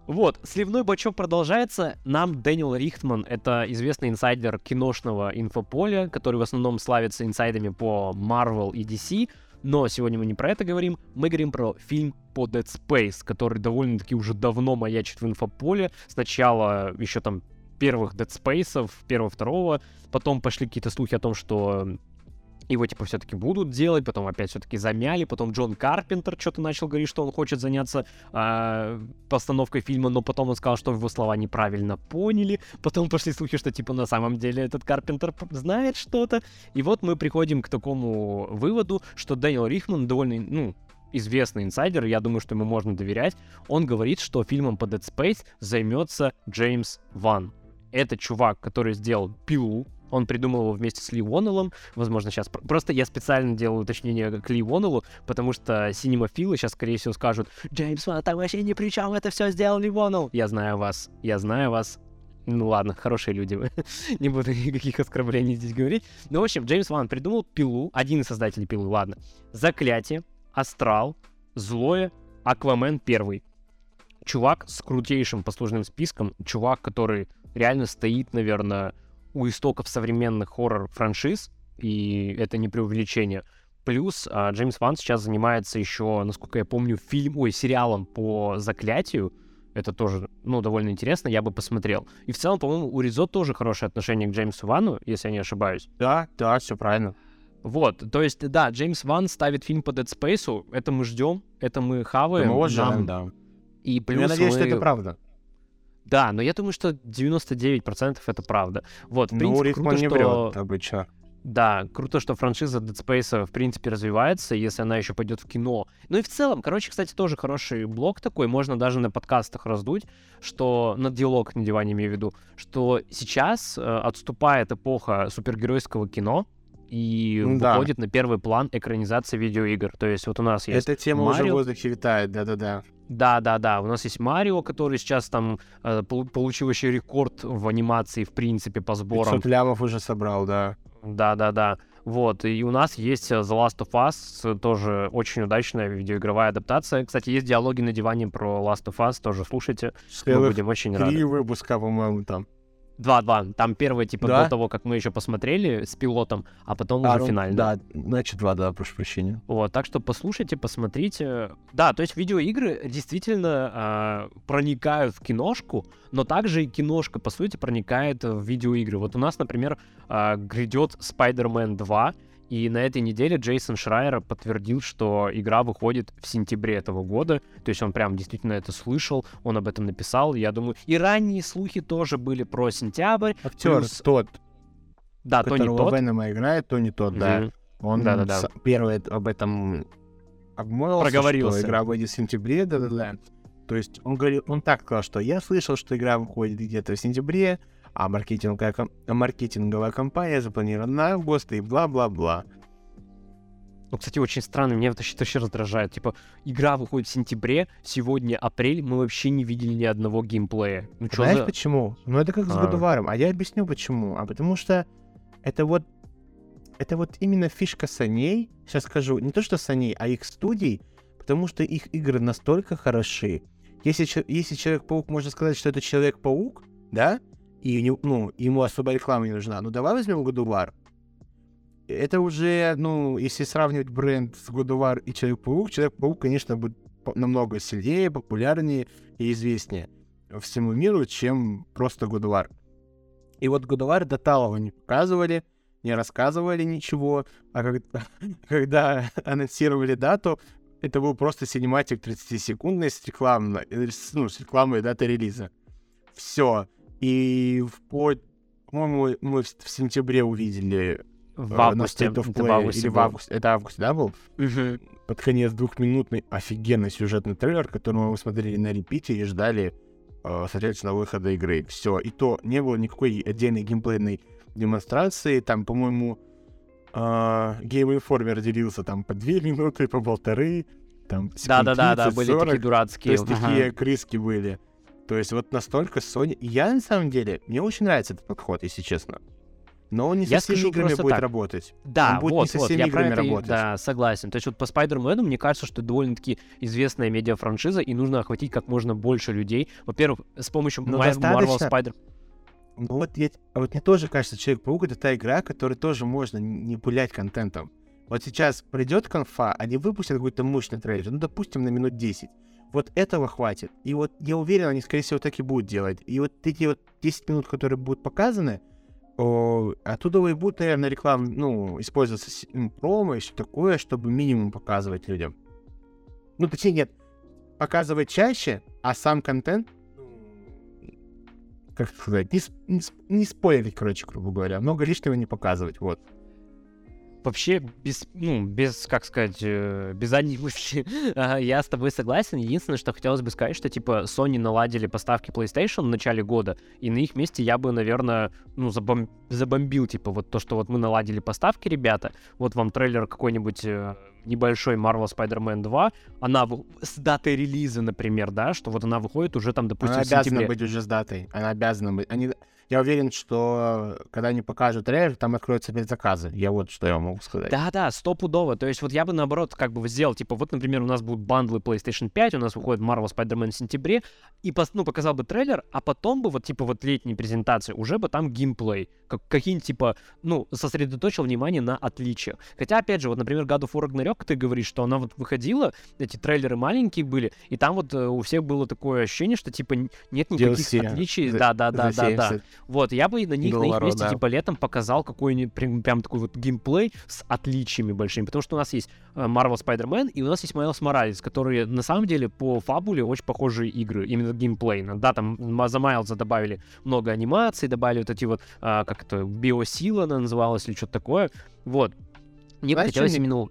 Вот, сливной бачок продолжается. Нам Дэниел Рихтман, это известный инсайдер киношного инфополя, который в основном славится инсайдами по Marvel и DC. Но сегодня мы не про это говорим, мы говорим про фильм по Dead Space, который довольно-таки уже давно маячит в инфополе. Сначала еще там первых Dead Space, первого, второго, потом пошли какие-то слухи о том, что его типа все-таки будут делать, потом опять все-таки замяли, потом Джон Карпентер что-то начал говорить, что он хочет заняться а, постановкой фильма, но потом он сказал, что его слова неправильно поняли, потом пошли слухи, что типа на самом деле этот Карпентер знает что-то, и вот мы приходим к такому выводу, что Дэниел Рихман довольно, ну, известный инсайдер, я думаю, что ему можно доверять, он говорит, что фильмом по Dead Space займется Джеймс Ван. Это чувак, который сделал Пилу, он придумал его вместе с Ли Уоннеллом. Возможно, сейчас... Просто я специально делаю уточнение к Ли Уоннеллу, потому что синемофилы сейчас, скорее всего, скажут «Джеймс Ван там вообще ни при чем, это все сделал Ли Уоннелл». Я знаю вас, я знаю вас. Ну ладно, хорошие люди вы. <laughs> Не буду никаких оскорблений здесь говорить. Ну, в общем, Джеймс Ван придумал Пилу, один из создателей Пилы, ладно. Заклятие, Астрал, Злое, Аквамен первый. Чувак с крутейшим послужным списком, чувак, который реально стоит, наверное, у истоков современных хоррор-франшиз, и это не преувеличение. Плюс а, Джеймс Ван сейчас занимается еще, насколько я помню, фильм, ой, сериалом по заклятию. Это тоже, ну, довольно интересно, я бы посмотрел. И в целом, по-моему, у Ризо тоже хорошее отношение к Джеймсу Вану, если я не ошибаюсь. Да, да, все правильно. Вот, то есть, да, Джеймс Ван ставит фильм по Dead Space, это мы ждем, это мы хаваем. Мы уважаем, да. И Ну, плюс Я надеюсь, что мы- это правда. Да, но я думаю, что 99% это правда. Вот, в Ну, принципе, круто, не что... врет обычно. Да, круто, что франшиза Dead Space в принципе развивается, если она еще пойдет в кино. Ну и в целом, короче, кстати, тоже хороший блок такой, можно даже на подкастах раздуть, что на диалог на диване имею в виду, что сейчас э, отступает эпоха супергеройского кино, и Да. выходит на первый план экранизация видеоигр. То есть вот у нас есть Эта тема уже в Марио. воздухе витает, да-да-да. Да, да, да. У нас есть Марио, который сейчас там э, полу- получил еще рекорд в анимации, в принципе, по сборам. 500 лямов уже собрал, да. Да, да, да. Вот, и у нас есть э, The Last of Us, э, тоже очень удачная видеоигровая адаптация. Кстати, есть диалоги на диване про Last of Us, тоже слушайте. Мы Целых будем очень три рады. выпуска, по-моему, там. Два-два. Там первое, типа, Да? до того, как мы еще посмотрели с пилотом, а потом А, уже ну, финально. Да, значит, два, да, прошу прощения. Вот, так что послушайте, посмотрите. Да, то есть видеоигры действительно а, проникают в киношку, но также и киношка, по сути, проникает в видеоигры. Вот у нас, например, а, грядет Spider-Man 2, и на этой неделе Джейсон Шрайер подтвердил, что игра выходит в сентябре этого года. То есть он прям действительно это слышал, он об этом написал. Я думаю, и ранние слухи тоже были про сентябрь. Актер Плюс- тот, Да, то не которого тот. Венома играет, то не тот, да. Он Да-да-да. с- первый об этом обмолвился, Проговорился. что игра выйдет в сентябре, да-да-да. То есть он говорил, он так сказал, что я слышал, что игра выходит где-то в сентябре, а маркетинговая, ком- а маркетинговая компания запланирована на август и бла-бла-бла. Ну, кстати, очень странно, меня это вообще раздражает. Типа, игра выходит в сентябре, сегодня апрель, мы вообще не видели ни одного геймплея. Ну, что Знаешь за... почему? Ну это как с А. Годуваром, а я объясню почему. А потому что это вот это вот именно фишка Саней, сейчас скажу, не то что Саней, а их студий, потому что их игры настолько хороши. Если, если Человек-паук, можно сказать, что это Человек-паук, да, и не- ну, ему особо реклама не нужна, ну давай возьмем Годувар. Это уже, ну, если сравнивать бренд с Годувар и Человек-паук, Человек-паук, конечно, будет намного сильнее, популярнее и известнее всему миру, чем просто Годувар. И вот Годувар до Талова не показывали, не рассказывали ничего, а когда, <laughs> когда анонсировали дату, это был просто синематик 30-секундный с рекламной, э, ну, с рекламой даты релиза. Все. И в по- по-моему, мы в, в сентябре увидели В э, на августе. State of это в августе или в было. августе. Это август, да, был? Мгм. под конец двухминутный офигенный сюжетный трейлер, который мы смотрели на репите и ждали, э, соответственно, выхода игры. Все. И то не было никакой отдельной геймплейной демонстрации. Там, по-моему, э, Game Informer делился там по две минуты, по полторы. Там секунд Да-да-да, да, 30, были 40. такие То дурацкие. есть такие крыски были. То есть вот настолько Sony... Я, на самом деле, мне очень нравится этот подход, если честно. Но он не Я со всеми играми будет так. работать. Да, Он будет не вот, со вот, всеми про играми работать. да, согласен. То есть вот по Спайдермену мне кажется, что довольно-таки известная медиафраншиза, и нужно охватить как можно больше людей. Во-первых, с помощью Ну, Ма- Marvel достаточно. Spider... Ну вот, я, а вот мне тоже кажется, Человек-паук это та игра, которой тоже можно не пулять контентом. Вот сейчас придет конфа, они выпустят какой-то мощный трейлер, ну, допустим, на минут 10. Вот этого хватит. И вот я уверен, они, скорее всего, так и будут делать. И вот эти вот 10 минут, которые будут показаны, о, оттуда и будут, наверное, реклам, ну, использоваться промо и все такое, чтобы минимум показывать людям. Ну, точнее, нет, показывать чаще, а сам контент, ну, как сказать, не, не, не спойлерить, короче, грубо говоря. Много лишнего не показывать, вот. Вообще, без, ну, без, как сказать, э, без задней мысли, <laughs> я с тобой согласен. Единственное, что хотелось бы сказать, что, типа, Sony наладили поставки PlayStation в начале года, и на их месте я бы, наверное, ну, забом- забомбил, типа, вот то, что вот мы наладили поставки, ребята, вот вам трейлер какой-нибудь э, небольшой Marvel Spider-Man 2, она с датой релиза, например, да, что вот она выходит уже там, допустим, Она в обязана сентябре. быть уже с датой. Она обязана быть. Они... Я уверен, что когда они покажут трейлер, там откроются предзаказы. Я вот что я могу сказать. Да-да, стопудово. То есть вот я бы наоборот как бы сделал, типа, вот, например, у нас будут бандлы PlayStation 5, у нас выходит Marvel Spider-Man в сентябре, и ну, показал бы трейлер, а потом бы вот, типа, вот летней презентации уже бы там геймплей. Как, какие-нибудь, типа, ну, сосредоточил внимание на отличиях. Хотя, опять же, вот, например, God of War Ragnarok, ты говоришь, что она вот выходила, эти трейлеры маленькие были, и там вот э, у всех было такое ощущение, что, типа, нет никаких DLC. отличий. Да-да-да-да-да. За 70. Вот, я бы на них, на их месте, да. типа, летом показал какой-нибудь прям, прям такой вот геймплей с отличиями большими, потому что у нас есть э, Marvel Spider-Man и у нас есть Miles Morales, которые на самом деле по фабуле очень похожие игры, именно геймплейно. Да, там за Майлза добавили много анимаций, добавили вот эти вот, а, как это, биосила она называлась или что-то такое. Вот. Мне Знаешь, хотелось не- именно...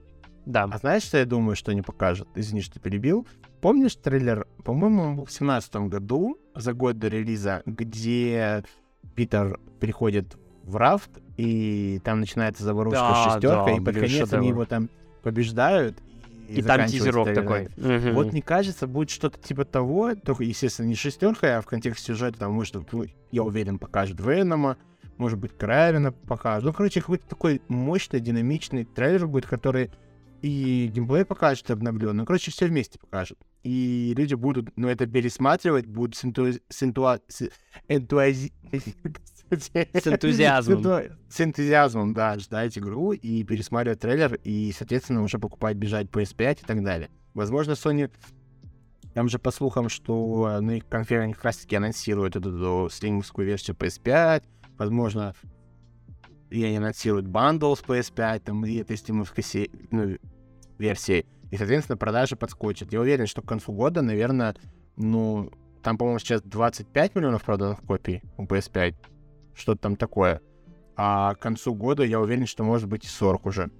Да. А знаешь, что я думаю, что не покажут? Извини, что перебил. Помнишь трейлер, по-моему, в семнадцатом году, за год до релиза, где Питер переходит в рафт, и там начинается заварушка Да, шестерка, да, и под блин, конец они его там побеждают. И, там заканчивается тизерок такой. Мгм. Вот мне кажется, будет что-то типа того, только, естественно, не шестерка, а в контексте сюжета, там, может, я уверен, покажут Венома, может быть, Кравина покажут. Ну, короче, какой-то такой мощный, динамичный трейлер будет, который и геймплей покажет обновленный. Ну, короче, все вместе покажут. И люди будут, ну, это пересматривать, будут с, энтузи- с энтуа- с энтуази- С энтузиазмом. С энту- С энтузиазмом, да, ждать игру и пересматривать трейлер, и, соответственно, уже покупать, бежать PS5 и так далее. Возможно, Sony... Там же по слухам, что на их конференции как раз-таки анонсируют эту стримовскую версию PS5, возможно, и они анонсируют бандл с PS5, там, и этой стримовской се- ну, версии. И, соответственно, продажи подскочат. Я уверен, что к концу года, наверное, ну, там, по-моему, сейчас 25 миллионов проданных копий у PS5. Что-то там такое. А к концу года я уверен, что может быть и 40 уже.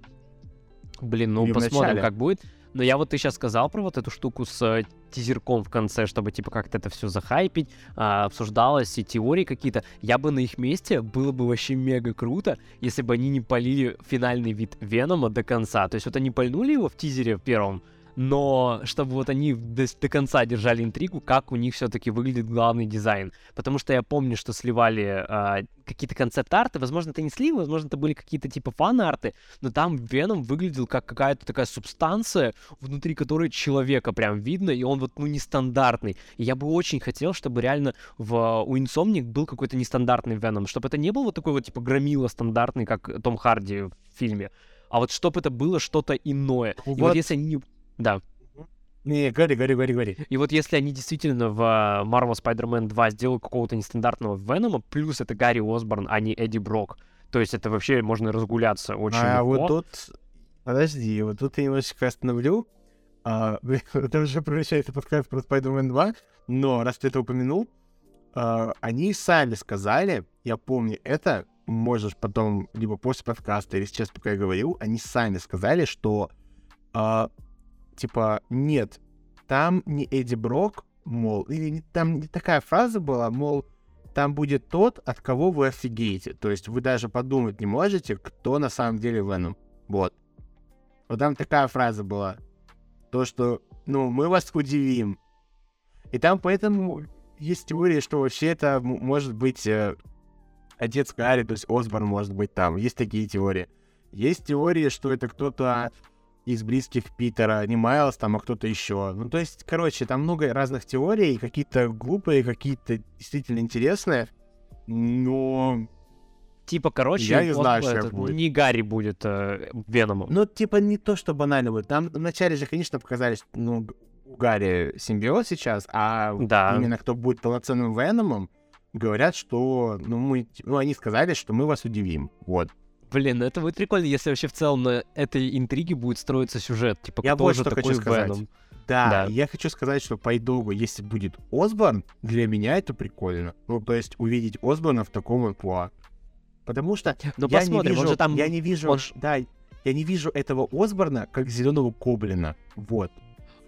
Блин, ну Или посмотрим, как будет. Но я вот ты сейчас сказал про вот эту штуку с э, тизерком в конце, чтобы типа как-то это все захайпить, а, обсуждалось и теории какие-то. Я бы на их месте было бы вообще мега круто, если бы они не полили финальный вид Венома до конца. То есть вот они пальнули его в тизере в первом, но чтобы вот они до, до конца держали интригу, как у них все-таки выглядит главный дизайн. Потому что я помню, что сливали а, какие-то концепт-арты, возможно, это не сливы, возможно, это были какие-то типа фан-арты, но там Веном выглядел как какая-то такая субстанция, внутри которой человека прям видно, и он вот, ну, нестандартный. И я бы очень хотел, чтобы реально в, у Insomniac был какой-то нестандартный Веном, чтобы это не был вот такой вот, типа, громила стандартный, как Том Харди в фильме, а вот чтобы это было что-то иное. И вот Вот. если они... не- Да. Не, говори, говори, говори, говори. И вот если они действительно в э, Marvel Spider-Man 2 сделают какого-то нестандартного Венома, плюс это Гарри Осборн, а не Эдди Брок, то есть это вообще можно разгуляться очень а легко. вот тут... Подожди, вот тут я немножечко остановлю. А, <laughs> это уже превращается подкаст про Spider-Man 2, но раз ты это упомянул, а, они сами сказали, я помню это, можешь потом, либо после подкаста, или сейчас, пока я говорю, они сами сказали, что, а, типа, нет, там не Эдди Брок, мол, или там не такая фраза была, мол, там будет тот, от кого вы офигеете. То есть вы даже подумать не можете, кто на самом деле Веном. Вот. Вот там такая фраза была. То, что, ну, мы вас удивим. И там поэтому есть теория, что вообще это может быть э, отец Гарри, то есть Осборн может быть там. Есть такие теории. Есть теория, что это кто-то из близких Питера, не Майлз там, а кто-то еще. Ну, то есть, короче, там много разных теорий, какие-то глупые, какие-то действительно интересные. Но, Типа, короче, Я не вот знаю, что этот, будет. не Гарри будет э, Веномом. ну, типа, не то, что банально будет. Там вначале же, конечно, показали, что, ну, у Гарри симбиоз сейчас, а Да. именно кто будет полноценным Веномом, говорят, что, ну, мы, ну, они сказали, что мы вас удивим. Вот. Блин, ну это будет прикольно, если вообще в целом на этой интриге будет строиться сюжет. Типа, Я кто вот же что такой хочу сказать. Веном? Да, Да. я хочу сказать, что по итогу, если будет Осборн, для меня это прикольно. Ну, то есть увидеть Осборна в таком амплуа. Потому что Ну я посмотрим, не вижу, он же там... я не вижу, он да, я не вижу этого Осборна как зеленого гоблина. Вот.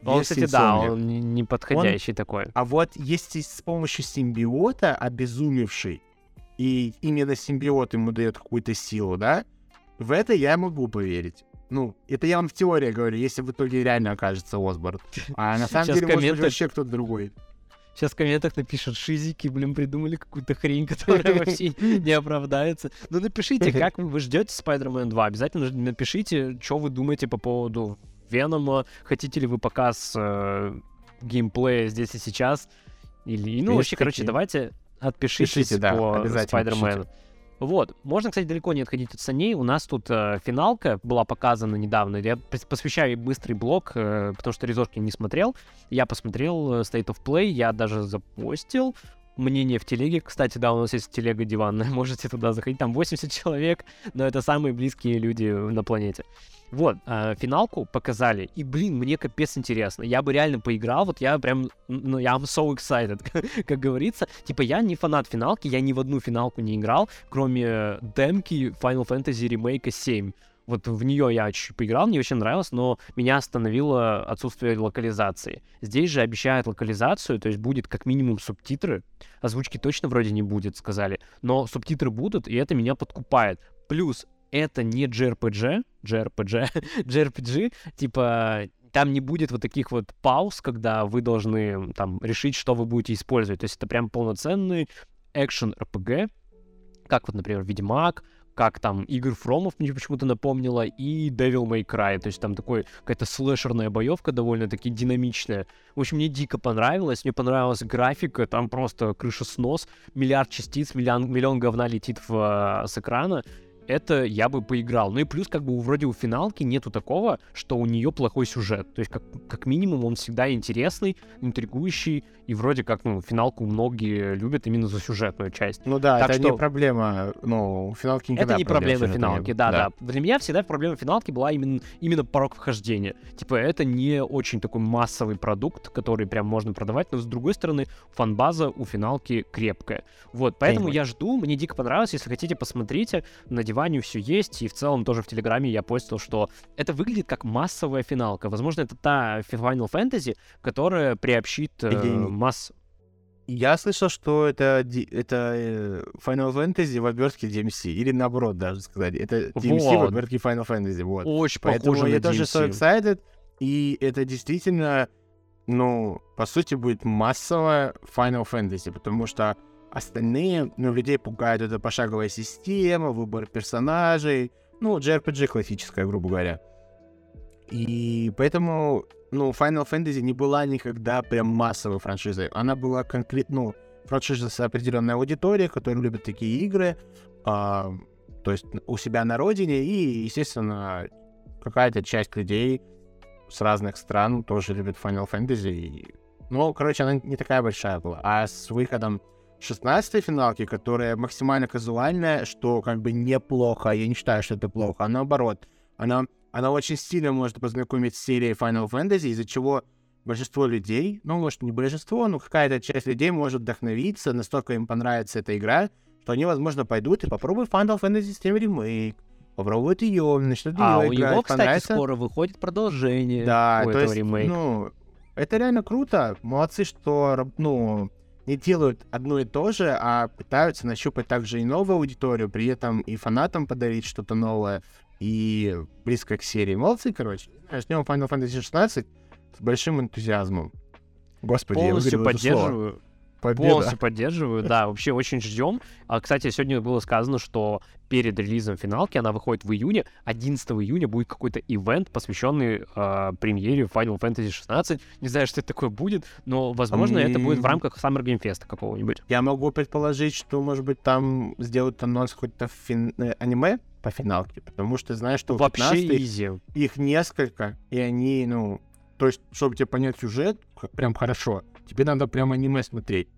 Он, Версии кстати, да, он не- не подходящий такой. А вот если с помощью симбиота обезумевший, и именно симбиот ему дает какую-то силу, да, в это я могу поверить. Ну, это я вам в теории говорю, если в итоге реально окажется Осборн. А на самом деле, может быть, вообще кто-то другой. Сейчас в комментах напишут шизики, блин, придумали какую-то хрень, <laughs> которая вообще не оправдается. Ну напишите, <laughs> как вы, ждете Spider-Man 2. Обязательно напишите, что вы думаете по поводу Венома. Хотите ли вы показ э, геймплея здесь и сейчас? Или, ну, вообще, короче, давайте отпишитесь Пишите, да, по Spider-Man. Вот. Можно, кстати, далеко не отходить от саней. У нас тут э, финалка была показана недавно. Я пос- посвящаю ей быстрый блок, э, потому что резорки не смотрел. Я посмотрел э, State of Play, я даже запостил. Мнение в телеге. Кстати, да, у нас есть телега диванная, <laughs> можете туда заходить. Там 80 человек, но это самые близкие люди на планете. Вот, э, финалку показали, и, блин, мне капец интересно. Я бы реально поиграл, вот я прям, ну, я I'm so excited, <laughs> как говорится. Типа, я не фанат финалки, я ни в одну финалку не играл, кроме демки Final Fantasy Remake 7. Вот в нее я чуть-чуть поиграл, мне очень нравилось, но меня остановило отсутствие локализации. Здесь же обещают локализацию, то есть будет как минимум субтитры. Озвучки точно вроде не будет, сказали. Но субтитры будут, и это меня подкупает. Плюс это не JRPG, JRPG, JRPG, типа там не будет вот таких вот пауз, когда вы должны там решить, что вы будете использовать. То есть это прям полноценный экшен RPG, как вот, например, Ведьмак, как там Игр Фромов мне почему-то напомнила, и Devil May Cry. То есть там такой какая-то слэшерная боевка довольно-таки динамичная. В общем, мне дико понравилось. Мне понравилась графика, там просто крыша снос, миллиард частиц, миллион, миллион говна летит в, с экрана это я бы поиграл. Ну и плюс, как бы, вроде у финалки нету такого, что у нее плохой сюжет. То есть, как, как минимум, он всегда интересный, интригующий, и вроде как, ну, финалку многие любят именно за сюжетную часть. Ну да, так это что... не проблема, ну, финалки никогда Это не проблема проблем финалки, да, да, да. Для меня всегда проблема финалки была именно, именно порог вхождения. Типа, это не очень такой массовый продукт, который прям можно продавать, но с другой стороны, фанбаза у финалки крепкая. Вот, поэтому Понимаю. я жду, мне дико понравилось, если хотите, посмотрите, на диване все есть, и в целом тоже в Телеграме я постил, что это выглядит как массовая финалка. Возможно, это та Final Fantasy, которая приобщит э, масс... Я слышал, что это, это э, Final Fantasy в обертке DMC, или наоборот даже сказать, это DMC в Вот. обертке Final Fantasy, вот. Очень Поэтому похоже я на тоже so DMC. excited, и это действительно, ну, по сути, будет массовая Final Fantasy, потому что остальные, ну, людей пугает эта пошаговая система, выбор персонажей, ну, JRPG классическая, грубо говоря. И поэтому, ну, Final Fantasy не была никогда прям массовой франшизой. Она была конкретно, ну, франшиза с определенной аудиторией, которая любит такие игры, а, то есть у себя на родине, и, естественно, какая-то часть людей с разных стран тоже любит Final Fantasy. и- Ну, короче, она не такая большая была. А с выходом 16 финалки, которая максимально казуальная, что как бы неплохо, я не считаю, что это плохо, а наоборот, она, она очень сильно может познакомить с серией Final Fantasy, из-за чего большинство людей, ну, может, не большинство, но какая-то часть людей может вдохновиться, настолько им понравится эта игра, что они, возможно, пойдут и попробуют Final Fantasy 7 ремейк, попробуют ее, начнут ее А у играть, него, кстати, понравится. скоро выходит продолжение Да, у то этого есть, ремейка. ну, это реально круто. Молодцы, что, ну, не делают одно и то же, а пытаются нащупать также и новую аудиторию, при этом и фанатам подарить что-то новое и близко к серии. Молодцы, короче. Ждем Final Fantasy 16 с большим энтузиазмом. Господи, я Полностью это слово. поддерживаю. Победа. Полностью поддерживаю, да, вообще очень ждем. А, кстати, сегодня было сказано, что перед релизом финалки, она выходит в июне, 11 июня будет какой-то ивент, посвященный э, премьере Final Fantasy 16. Не знаю, что это такое будет, но, возможно, это будет в рамках Summer Game Fest какого-нибудь. Я могу предположить, что, может быть, там сделают анонс какой-то фин- э, аниме по финалке, потому что знаешь, что Вообще 15 изи. их несколько, и они, ну, то есть, чтобы тебе понять сюжет прям хорошо, тебе надо прям аниме смотреть.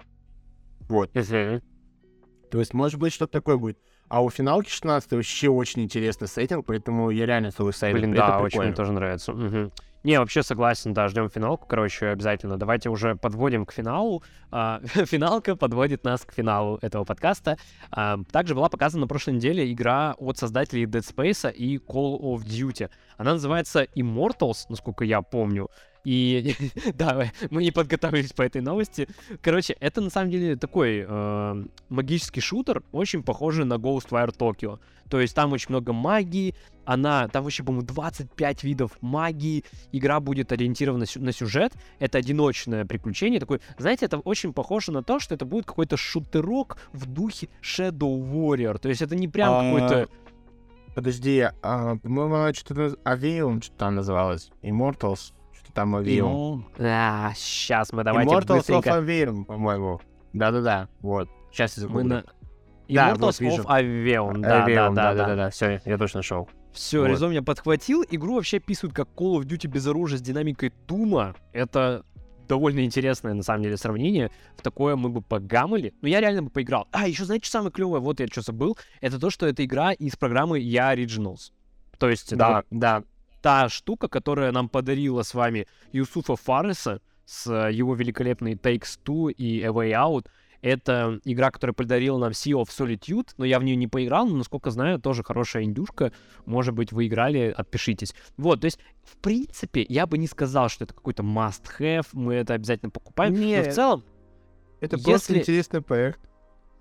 Вот. То есть, может быть, что-то такое будет. А у финалки 16 вообще очень интересный сеттинг, поэтому я реально so excited. Блин, Это да, очень мне тоже нравится. Мгм. Не, вообще согласен, да, ждем финалку, короче, обязательно. Давайте уже подводим к финалу. А, <laughs> финалка подводит нас к финалу этого подкаста. А, также была показана на прошлой неделе игра от создателей Dead Space и Call of Duty. Она называется Immortals, насколько я помню. И <laughs> да, мы не подготовились по этой новости. Короче, это на самом деле такой э, магический шутер, очень похожий на Ghostwire Tokyo. То есть там очень много магии, она, там вообще, по-моему, 25 видов магии, игра будет ориентирована сю- на сюжет, это одиночное приключение, такой, знаете, это очень похоже на то, что это будет какой-то шутерок в духе Shadow Warrior, то есть это не прям А, какой-то... Подожди, а, по-моему, что-то Avium что-то там называлось. Immortals, там Avium. А, сейчас мы давайте Immortals быстренько... of Avium, по-моему. Да-да-да, вот. Сейчас я Мы на... Да, Immortals вот of Avion, да, да, Avium, да, да. да-да-да, все, я точно нашел. Все, Вот. Резон меня подхватил. Игру вообще описывают как Call of Duty без оружия с динамикой Тума. Это довольно интересное, на самом деле, сравнение. В такое мы бы погамали. Но я реально бы поиграл. А, еще знаете, что самое клевое? Вот я что забыл. Это то, что это игра из программы Я Originals. То есть Да, это да. Та штука, которая нам подарила с вами Юсуфа Фареса с э, его великолепной Takes Two и A Way Out. Это игра, которая подарила нам Sea of Solitude, но я в нее не поиграл, но, насколько знаю, тоже хорошая индюшка. Может быть, вы играли, отпишитесь. Вот, то есть, в принципе, я бы не сказал, что это какой-то must-have, мы это обязательно покупаем. Но Нет. в целом, Это Если- просто интересный проект.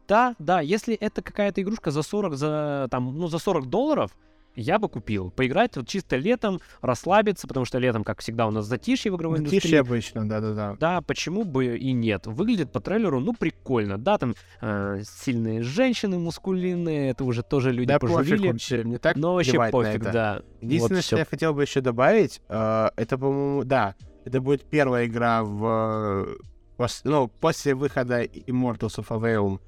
да, да, если это какая-то игрушка за 40, за, там, ну, за 40 долларов, я бы купил. Поиграть вот чисто летом, расслабиться, потому что летом, как всегда, у нас затишье в игровой индустрии. Тише обычно, да-да-да. Да, почему бы и нет? Выглядит по трейлеру, ну, прикольно. Да, там э, сильные женщины, мускулинные, это уже тоже люди Да пофиг поживили. вообще, мне так Но вообще пофиг, да. Единственное, Вот что я хотел бы еще добавить, э, это, по-моему, да, это будет первая игра в... э, пос- ну, после выхода Immortals of Aveum.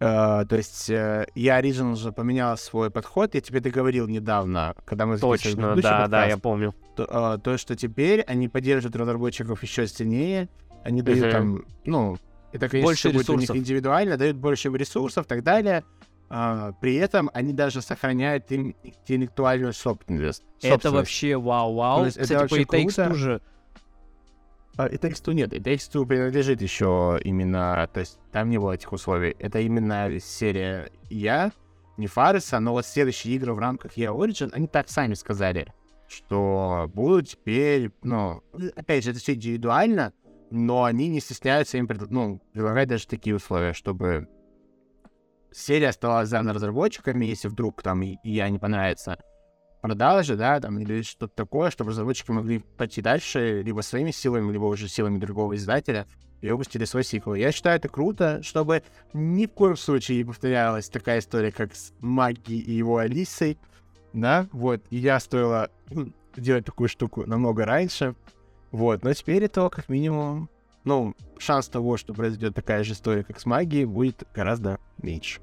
Э, то есть э, я Original же поменял свой подход, я тебе договорил недавно, когда мы Точно, да, да, подкаст, я помню. то, э, то, что теперь они поддерживают разработчиков еще сильнее, они дают Мгм. там, ну, это, конечно, Больше будет у них ресурсов. индивидуально, дают больше ресурсов и так далее. А, при этом они даже сохраняют им интеллектуальную собственность. Это собственность. вообще вау-вау. Есть это Кстати, по круто. Two же А, И Takes-Two нет, и Takes-Two принадлежит еще именно, то есть там не было этих условий. Это именно серия Я, не Фареса, но вот следующие игры в рамках Я Origin, они так сами сказали, что будут теперь, ну, опять же, это все индивидуально, но они не стесняются им пред- ну, предлагать даже такие условия, чтобы серия оставалась за разработчиками, если вдруг там и я не понравится, продажи, да, там, или что-то такое, чтобы разработчики могли пойти дальше либо своими силами, либо уже силами другого издателя и выпустили свой сиквел. Я считаю это круто, чтобы ни в коем случае не повторялась такая история, как с Маги и его Алисой, да, вот, и я стоило м, делать такую штуку намного раньше, вот, но теперь это как минимум, ну, шанс того, что произойдет такая же история, как с Магией, будет гораздо меньше.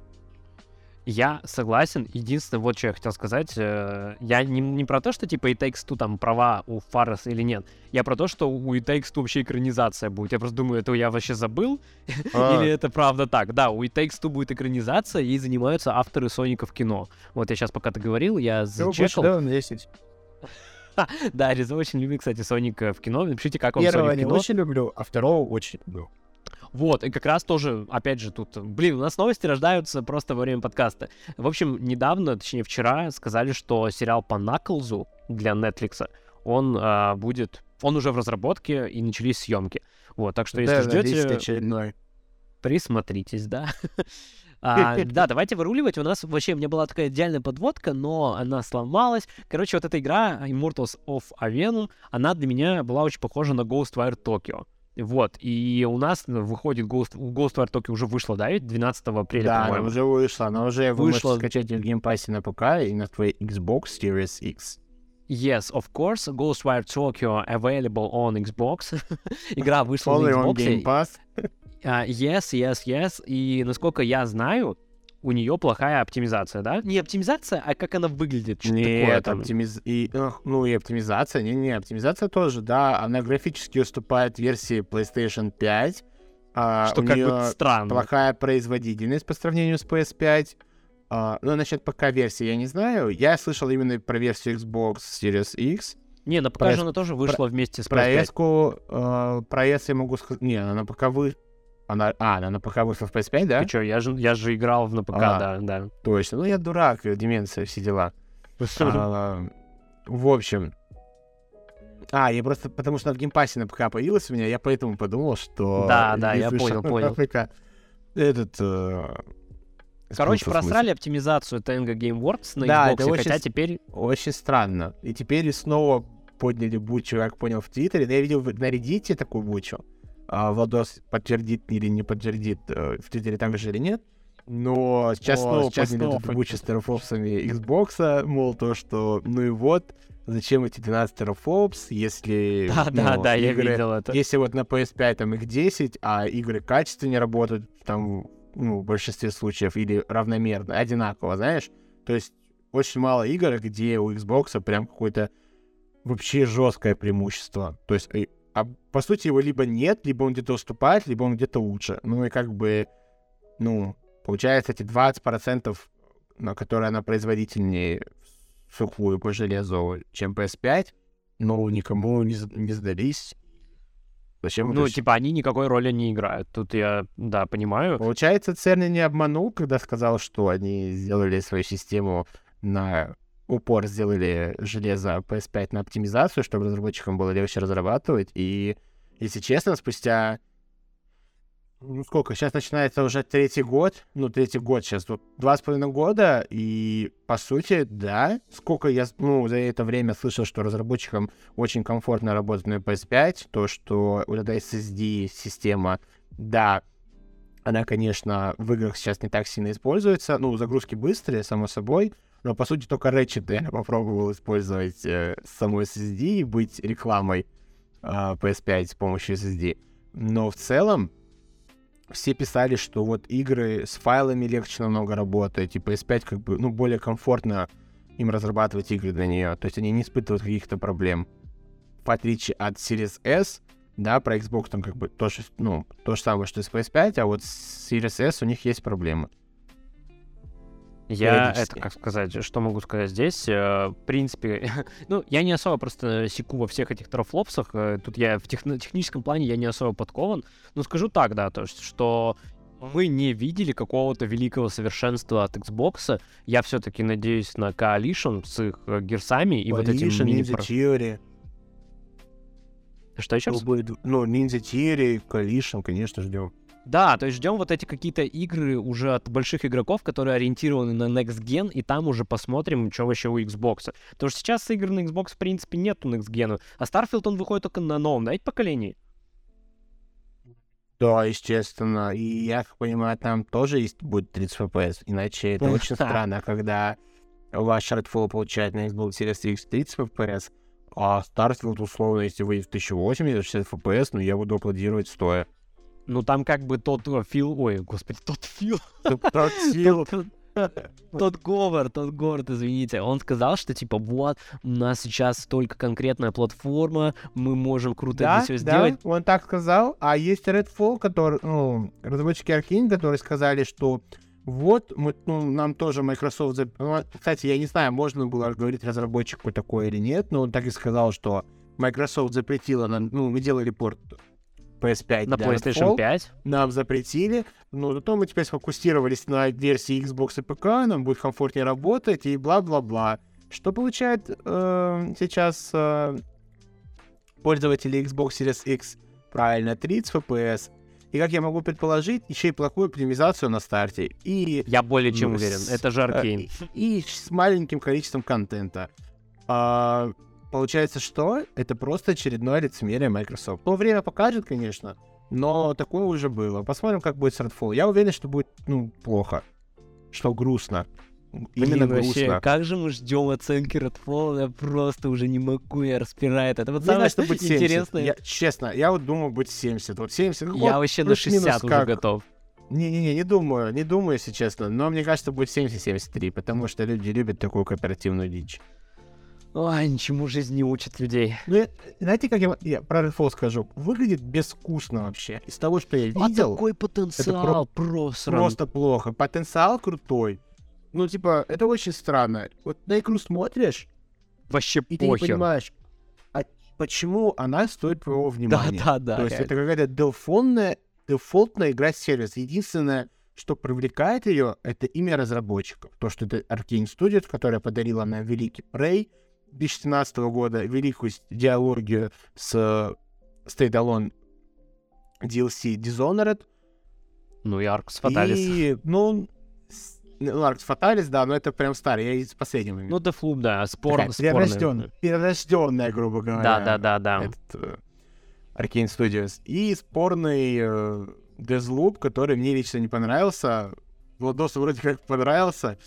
Я согласен. Единственное, вот что я хотел сказать. э, Я не, не про то, что типа It Takes Two там права у Фарреса или нет. Я про то, что у It Takes Two вообще экранизация будет. Я просто думаю, это я вообще забыл. <laughs> А. Или это правда так? Да, у It Takes Two будет экранизация, ей занимаются авторы Соника в кино. Вот я сейчас пока ты говорил, я зачекал. Да, на 10. <laughs> Да, Реза очень любит, кстати, Соника в кино. Напишите, как вам Первого Соник в не кино. очень люблю, а второго очень люблю. Вот, и как раз тоже, опять же, тут, блин, у нас новости рождаются просто во время подкаста. В общем, недавно, точнее вчера, сказали, что сериал по Наклзу для Netflix, он а, будет, он уже в разработке и начались съемки. Вот, так что если Да, ждете, присмотритесь, да. <laughs> А, да, давайте выруливать. У нас вообще, у меня была такая идеальная подводка, но она сломалась. Короче, вот эта игра Immortals of Aveum, она для меня была очень похожа на Ghostwire Tokyo. Вот, и у нас выходит Ghost, Ghostwire Tokyo уже вышла, да, ведь 12 апреля, Да, она уже вышла, она уже вы Вышла. можете скачать в геймпассе на ПК и на твоей Xbox Series X. Yes, of course, Ghostwire Tokyo available on Xbox. <laughs> Игра вышла на Only on Xbox. Game Pass. А, yes, yes, yes. И насколько я знаю, у нее плохая оптимизация, да? Не оптимизация, а как она выглядит. Что такое Нет, там? оптимиз... и, ну и оптимизация, не-не, оптимизация тоже, да, она графически уступает версии PlayStation 5. а, Что как бы странно. плохая производительность по сравнению с PS5. А, ну, насчет ПК-версии я не знаю. Я слышал именно про версию Xbox Series X. Не, на ПК Про же она тоже вышла вместе с Про PS5. S-ку, э, про S я могу сказать... Не, она на ПК вы... Она... А, она на ПК вышла в PS5, да? Ты чё, я же, я же играл в на ПК, А. да, да. Точно. Ну, я дурак, э, деменция, все дела. <laughs> А, В общем... А, я просто... Потому что в геймпассе на ПК появилась у меня, я поэтому подумал, что... Да, да, я понял, понял. ПК, Этот... э, Короче, просрали оптимизацию Tango Gameworks на Да, Xbox, это очень хотя теперь... Очень странно. И теперь снова подняли бучу, как понял, в Твиттере. Но я видел на Reddit такую бучу. А Владос подтвердит или не подтвердит, э, в Твиттере там же или нет. Но сейчас снова подняли бучу с терафлопсами Xbox, мол, то, что ну и вот, зачем эти 12 терафлопс, если Да, да, ну, да, я игры- видел это. Если вот на PS5 там их 10, а игры качественнее работают, там, ну, в большинстве случаев, или равномерно, одинаково, знаешь? То есть очень мало игр, где у Xbox прям какое-то вообще жесткое преимущество. То есть и а по сути его либо нет, либо он где-то уступает, либо он где-то лучше. Ну и как бы, ну, получается эти 20%, на которые она производительнее сухую по железу, чем PS5, но никому не, не сдались. Зачем ну, типа, они никакой роли не играют. Тут я, да, понимаю. Получается, Церни не обманул, когда сказал, что они сделали свою систему на упор сделали железо PS5 на оптимизацию, чтобы разработчикам было легче разрабатывать. И, если честно, спустя ну сколько, сейчас начинается уже третий год, ну, третий год сейчас, вот два с половиной года, и, по сути, да, сколько я, ну, за это время слышал, что разработчикам очень комфортно работать на PS5, то, что у эта SSD-система, да, она, конечно, в играх сейчас не так сильно используется, ну, загрузки быстрые, само собой, но, по сути, только Ratchet я попробовал использовать э, саму SSD и быть рекламой э, PS5 с помощью SSD. Но в целом, все писали, что вот игры с файлами легче намного работать, и PS5 как бы, ну, более комфортно им разрабатывать игры для нее, то есть они не испытывают каких-то проблем. В отличие от Series S, да, про Xbox там как бы то же, ну, то же самое, что и с PS5, а вот с Series S у них есть проблемы. Я это, как сказать, что могу сказать здесь? Э, в принципе, <laughs> ну, я не особо просто секу во всех этих трафлопсах. Э, тут я в тех, техническом плане я не особо подкован. Но скажу так, да, то есть, что мы не видели какого-то великого совершенства от Xbox. Я все-таки надеюсь на Coalition с их э, герсами и Coalition, вот этим мини Ninja Theory. Что еще? Ну, Ninja Theory, Coalition, конечно, ждем. Да, то есть ждем вот эти какие-то игры уже от больших игроков, которые ориентированы на Next Gen, и там уже посмотрим, что вообще у Xbox. Потому что сейчас игр на Xbox, в принципе, нету Next Gen, а Starfield, он выходит только на новом, да, поколении? Да, естественно. И я как понимаю, там тоже есть будет 30 FPS. Иначе это <laughs> очень странно, когда ваш Redfall получает на Xbox Series X 30 FPS, а Starfield, условно, если выйдет в 1080, 60 FPS, ну я буду аплодировать стоя. Ну, там как бы тот э, Фил... Ой, господи, тот <laughs> Фил... Тот Фил... Тот Говард, тот Говард, извините, он сказал, что типа вот, у нас сейчас только конкретная платформа, мы можем круто да, это все сделать. Да, он так сказал, а есть Redfall, который, ну, разработчики Arkane, которые сказали, что вот, мы, ну, нам тоже Microsoft... Ну, кстати, я не знаю, можно было говорить разработчику такое или нет, но он так и сказал, что Microsoft запретила нам, ну, мы делали порт PS5 на PlayStation Redfall, 5. Нам запретили, но зато мы теперь сфокусировались на версии Xbox и ПК, нам будет комфортнее работать и бла-бла-бла. Что получает э, сейчас э, пользователи Xbox Series X? Правильно, 30 FPS. И, как я могу предположить, еще и плохую оптимизацию на старте. И, я более чем ну, уверен, это же Аркейн. Э, и, и с маленьким количеством контента. А, Получается, что это просто очередное лицемерие Microsoft. Ну, время покажет, конечно, но такое уже было. Посмотрим, как будет с Redfall. Я уверен, что будет, ну, плохо. Что грустно. Именно Блин, грустно. Вообще, как же мы ждем оценки Redfall, я просто уже не могу, я распирает. Это вот не самое что будет интересное. Я, честно, я вот думаю, будет 70. Вот 70. Ну, я вот, вообще на 60 уже как. готов. Не-не-не, не думаю, не думаю, если честно. Но мне кажется, будет 70-73, потому что люди любят такую кооперативную дичь. Ой, ничему жизнь не учит людей. Ну, знаете, как я, я про Redfall скажу? Выглядит безвкусно вообще. Из того, что я а видел... А такой потенциал это про- просто. Просто плохо. Потенциал крутой. Ну, типа, это очень странно. Вот на игру смотришь... Вообще и похер. ты не понимаешь, а почему она стоит твоего внимания. Да, да, да. То есть это какая-то дефолтная, дефолтная игра-сервис. Единственное, что привлекает ее, это имя разработчиков. То, что это Arkane Studios, которая подарила нам великий Prey, 2017 года великую диалогию с Alone DLC Dishonored. Ну и Arx Fatalis. И, ну, ну, Arx Fatalis, да, но это прям старый, я из последнего. Ну, Deathloop, да, спор, перерожденная, перерожденная, грубо говоря. Да, да, да, да. Этот, uh, Arcane Studios. И спорный uh, Deathloop, который мне лично не понравился. Владосу вроде как понравился.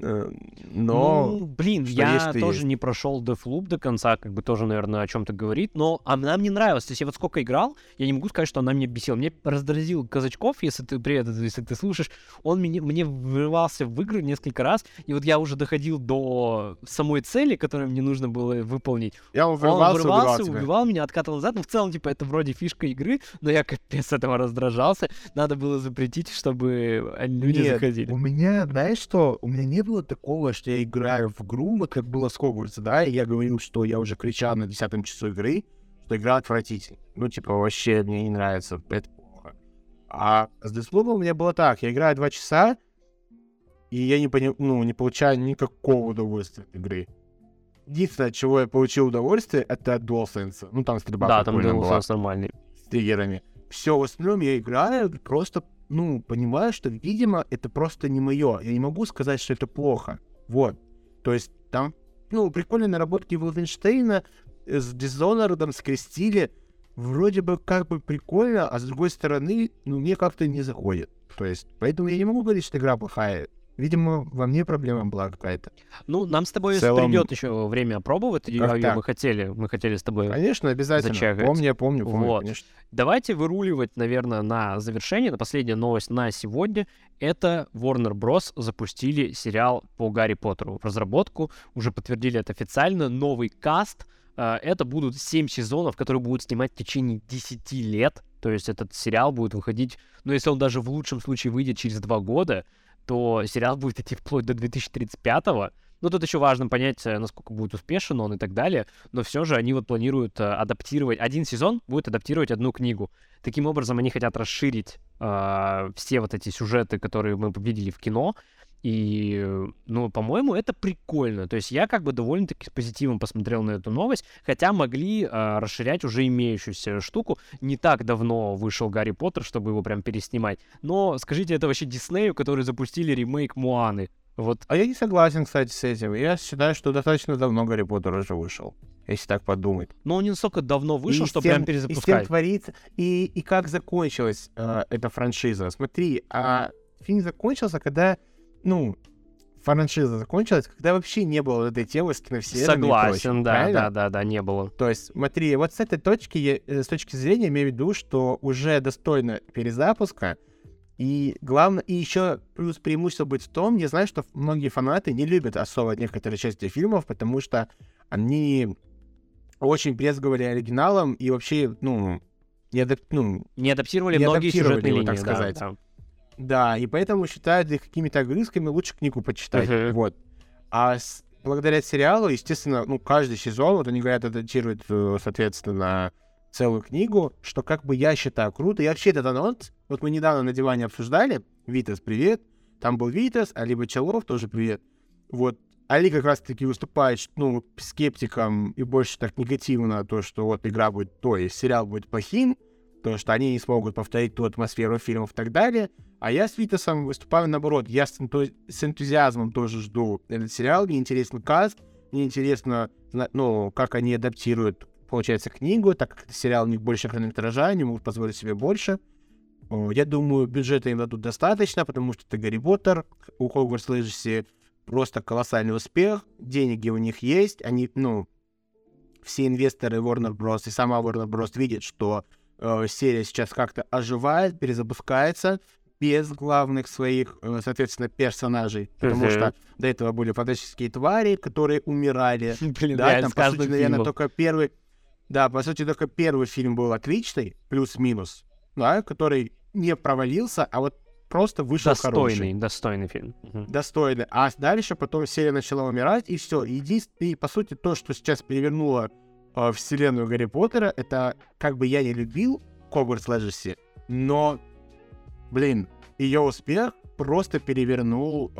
Э, но... Ну, блин, что я есть, тоже есть. не прошел Deathloop до конца, как бы тоже, наверное, о чем-то говорит, но она мне нравилась. То есть я вот сколько играл, я не могу сказать, что она меня бесила. Мне раздразил Казачков, если ты привет, если ты слушаешь, он мне, мне врывался в игры несколько раз, и вот я уже доходил до самой цели, которую мне нужно было выполнить. Я Он врывался, врывался, убивал убивал меня, откатывал назад. Ну, в целом, типа, это вроде фишка игры, но я капец этого раздражался. Надо было запретить, чтобы люди Нет, заходили. у меня, знаешь что, у меня не было такого, что я играю в игру, вот как было с Хогвартса, да, и я говорил, что я уже кричал на десятом часу игры, что игра отвратительная. Ну, типа, вообще мне не нравится, это плохо. А с Deathloop у меня было так, я играю два часа, и я не, пони... ну, не получаю никакого удовольствия от игры. Единственное, от чего я получил удовольствие, это от DualSense. Ну, там стрельба Да, там прикольная была DualSense нормальный. с триггерами. Все, в остальном я играю, просто, ну, понимаю, что, видимо, это просто не мое. Я не могу сказать, что это плохо. Вот. То есть там, ну, прикольные наработки Wolfenstein с Dishonored скрестили. Вроде бы как бы прикольно, а с другой стороны, ну, мне как-то не заходит. То есть, поэтому я не могу говорить, что игра плохая. Видимо, во мне проблема была какая-то. Ну, нам с тобой В целом- придет еще время Как её так? мы хотели, мы хотели с тобой. Конечно, обязательно. Зачагать. Помню, помню, помню, Вот. конечно. Давайте выруливать, наверное, на завершение, на последняя новость на сегодня. Это Warner Bros. запустили сериал по Гарри Поттеру в разработку. Уже подтвердили это официально. Новый каст. А, Это будут 7 сезонов, которые будут снимать в течение 10 лет. То есть этот сериал будет выходить, ну, если он даже в лучшем случае выйдет через 2 года, то сериал будет идти вплоть до 2035 ну, тут еще важно понять, э, насколько будет успешен он и так далее. Но все же они вот планируют э, адаптировать... Один сезон будет адаптировать одну книгу. Таким образом, они хотят расширить э, все вот эти сюжеты, которые мы видели в кино. И, ну, по-моему, это прикольно. То есть я как бы довольно-таки с позитивом посмотрел на эту новость, хотя могли э, расширять уже имеющуюся штуку. Не так давно вышел Гарри Поттер, чтобы его прям переснимать. Но скажите это вообще Диснею, которые запустили ремейк Муаны. Вот А я не согласен, кстати, с этим. Я считаю, что достаточно давно Гарри Поттер уже вышел. Если так подумать. Но он не настолько давно вышел, И что тем- прям И с тем перезапускать. творится. И, и как закончилась э, эта франшиза. Смотри, а фильм закончился, когда, ну, франшиза закончилась, когда вообще не было вот этой темы с киновселенными и Согласен, прочим, да, правильно? да, да, да, не было. То есть, смотри, вот с этой точки, э, с точки зрения, я имею в виду, что уже достойно перезапуска, и главное, и еще плюс преимущество будет в том, я знаю, что многие фанаты не любят особо некоторые части фильмов, потому что они очень брезговали оригиналом и вообще, ну, не адап- ну, Не адаптировали Не многие адаптировали сюжетные его, линии, так сказать. да. Да, и поэтому считают их какими-то огрызками, лучше книгу почитать. Мгм. Вот. А с- благодаря сериалу, естественно, ну, каждый сезон, вот они говорят, адаптируют, э, соответственно, целую книгу, что как бы я считаю круто. И вообще этот анонс, вот мы недавно на диване обсуждали, Витас, привет, там был Витас, Али Бочелов, тоже привет. Вот, Али как раз-таки выступает, ну, скептиком и больше так негативно, то, что вот игра будет, то есть сериал будет плохим, то, что они не смогут повторить ту атмосферу фильмов и так далее. А я с Витасом выступаю наоборот. Я с, с энтузиазмом тоже жду этот сериал. Мне интересен каст, мне интересно, ну, как они адаптируют, получается, книгу, так как сериал у них больше хронометража, они могут позволить себе больше. Я думаю, бюджета им дадут достаточно, потому что это Гарри Поттер, у Хогвартс Легаси просто колоссальный успех, деньги у них есть, они, ну, все инвесторы Warner Bros. и сама Warner Bros. видят, что э, серия сейчас как-то оживает, перезапускается без главных своих, э, соответственно, персонажей, потому что до этого были фантастические твари, которые умирали. <laughs> Блин, Да, там, по сути, наверное, только первый... Да, по сути, только первый фильм был отличный, плюс-минус, да, который не провалился, а вот просто вышел Достойный, хороший. достойный фильм. Мгм. Достойный. А дальше потом серия начала умирать, и все. Единственное, и, по сути, то, что сейчас перевернуло э, вселенную Гарри Поттера, это как бы я не любил Хогвартс Легаси, но, блин, ее успех просто перевернул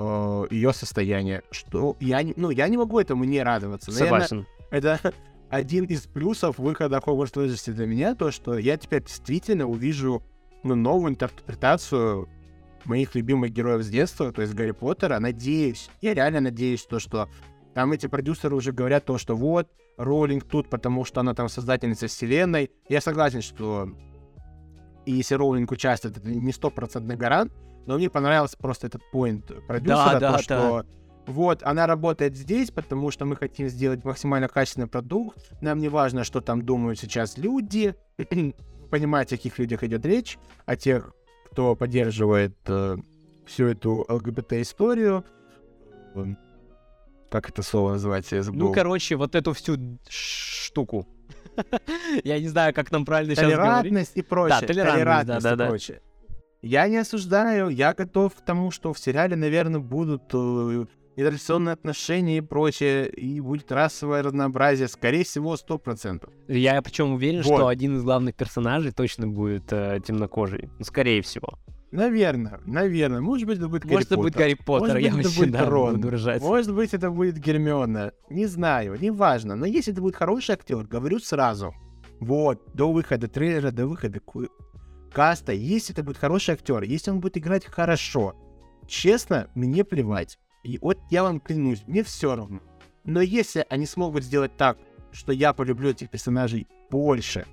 ее состояние, что я не, ну, я не могу этому не радоваться. Наверное, Согласен. это <laughs> один из плюсов выхода Хогвартс Легаси для меня, то, что я теперь действительно увижу ну, новую интерпретацию моих любимых героев с детства, то есть Гарри Поттера. Надеюсь, я реально надеюсь, то, что там эти продюсеры уже говорят то, что вот, Роллинг тут, потому что она там создательница вселенной. Я согласен, что и если Роулинг участвует, это не стопроцентный гарант, но мне понравился просто этот поинт продюсера, да, то, что вот, она работает здесь, потому что мы хотим сделать максимально качественный продукт. Нам не важно, что там думают сейчас люди. <clears throat> Понимаете, о каких людях идет речь, о тех, кто поддерживает э, всю эту ЛГБТ-историю. Эм, Как это слово называется? Я забыл. Ну, короче, вот эту всю штуку. <laughs> Я не знаю, как нам правильно сейчас говорить. толерантность и прочее. Да, толерантность, да, да, и прочее. Я не осуждаю, я готов к тому, что в сериале, наверное, будут э, нетрадиционные отношения и прочее, и будет расовое разнообразие, скорее всего, 100%. Я причем уверен, Вот. что один из главных персонажей точно будет э, темнокожий. Ну, скорее всего. Наверное, наверное. Может быть, это будет Гарри Может, это будет Поттер. Гарри Поттер, Может я быть, это вообще будет да, Рон. буду ржать. Может быть, это будет Гермиона. Не знаю, неважно. Но если это будет хороший актер, говорю сразу. Вот, до выхода трейлера, до выхода ку- каста, если это будет хороший актер, если он будет играть хорошо, честно, мне плевать. И вот я вам клянусь, мне все равно. Но если они смогут сделать так, что я полюблю этих персонажей больше,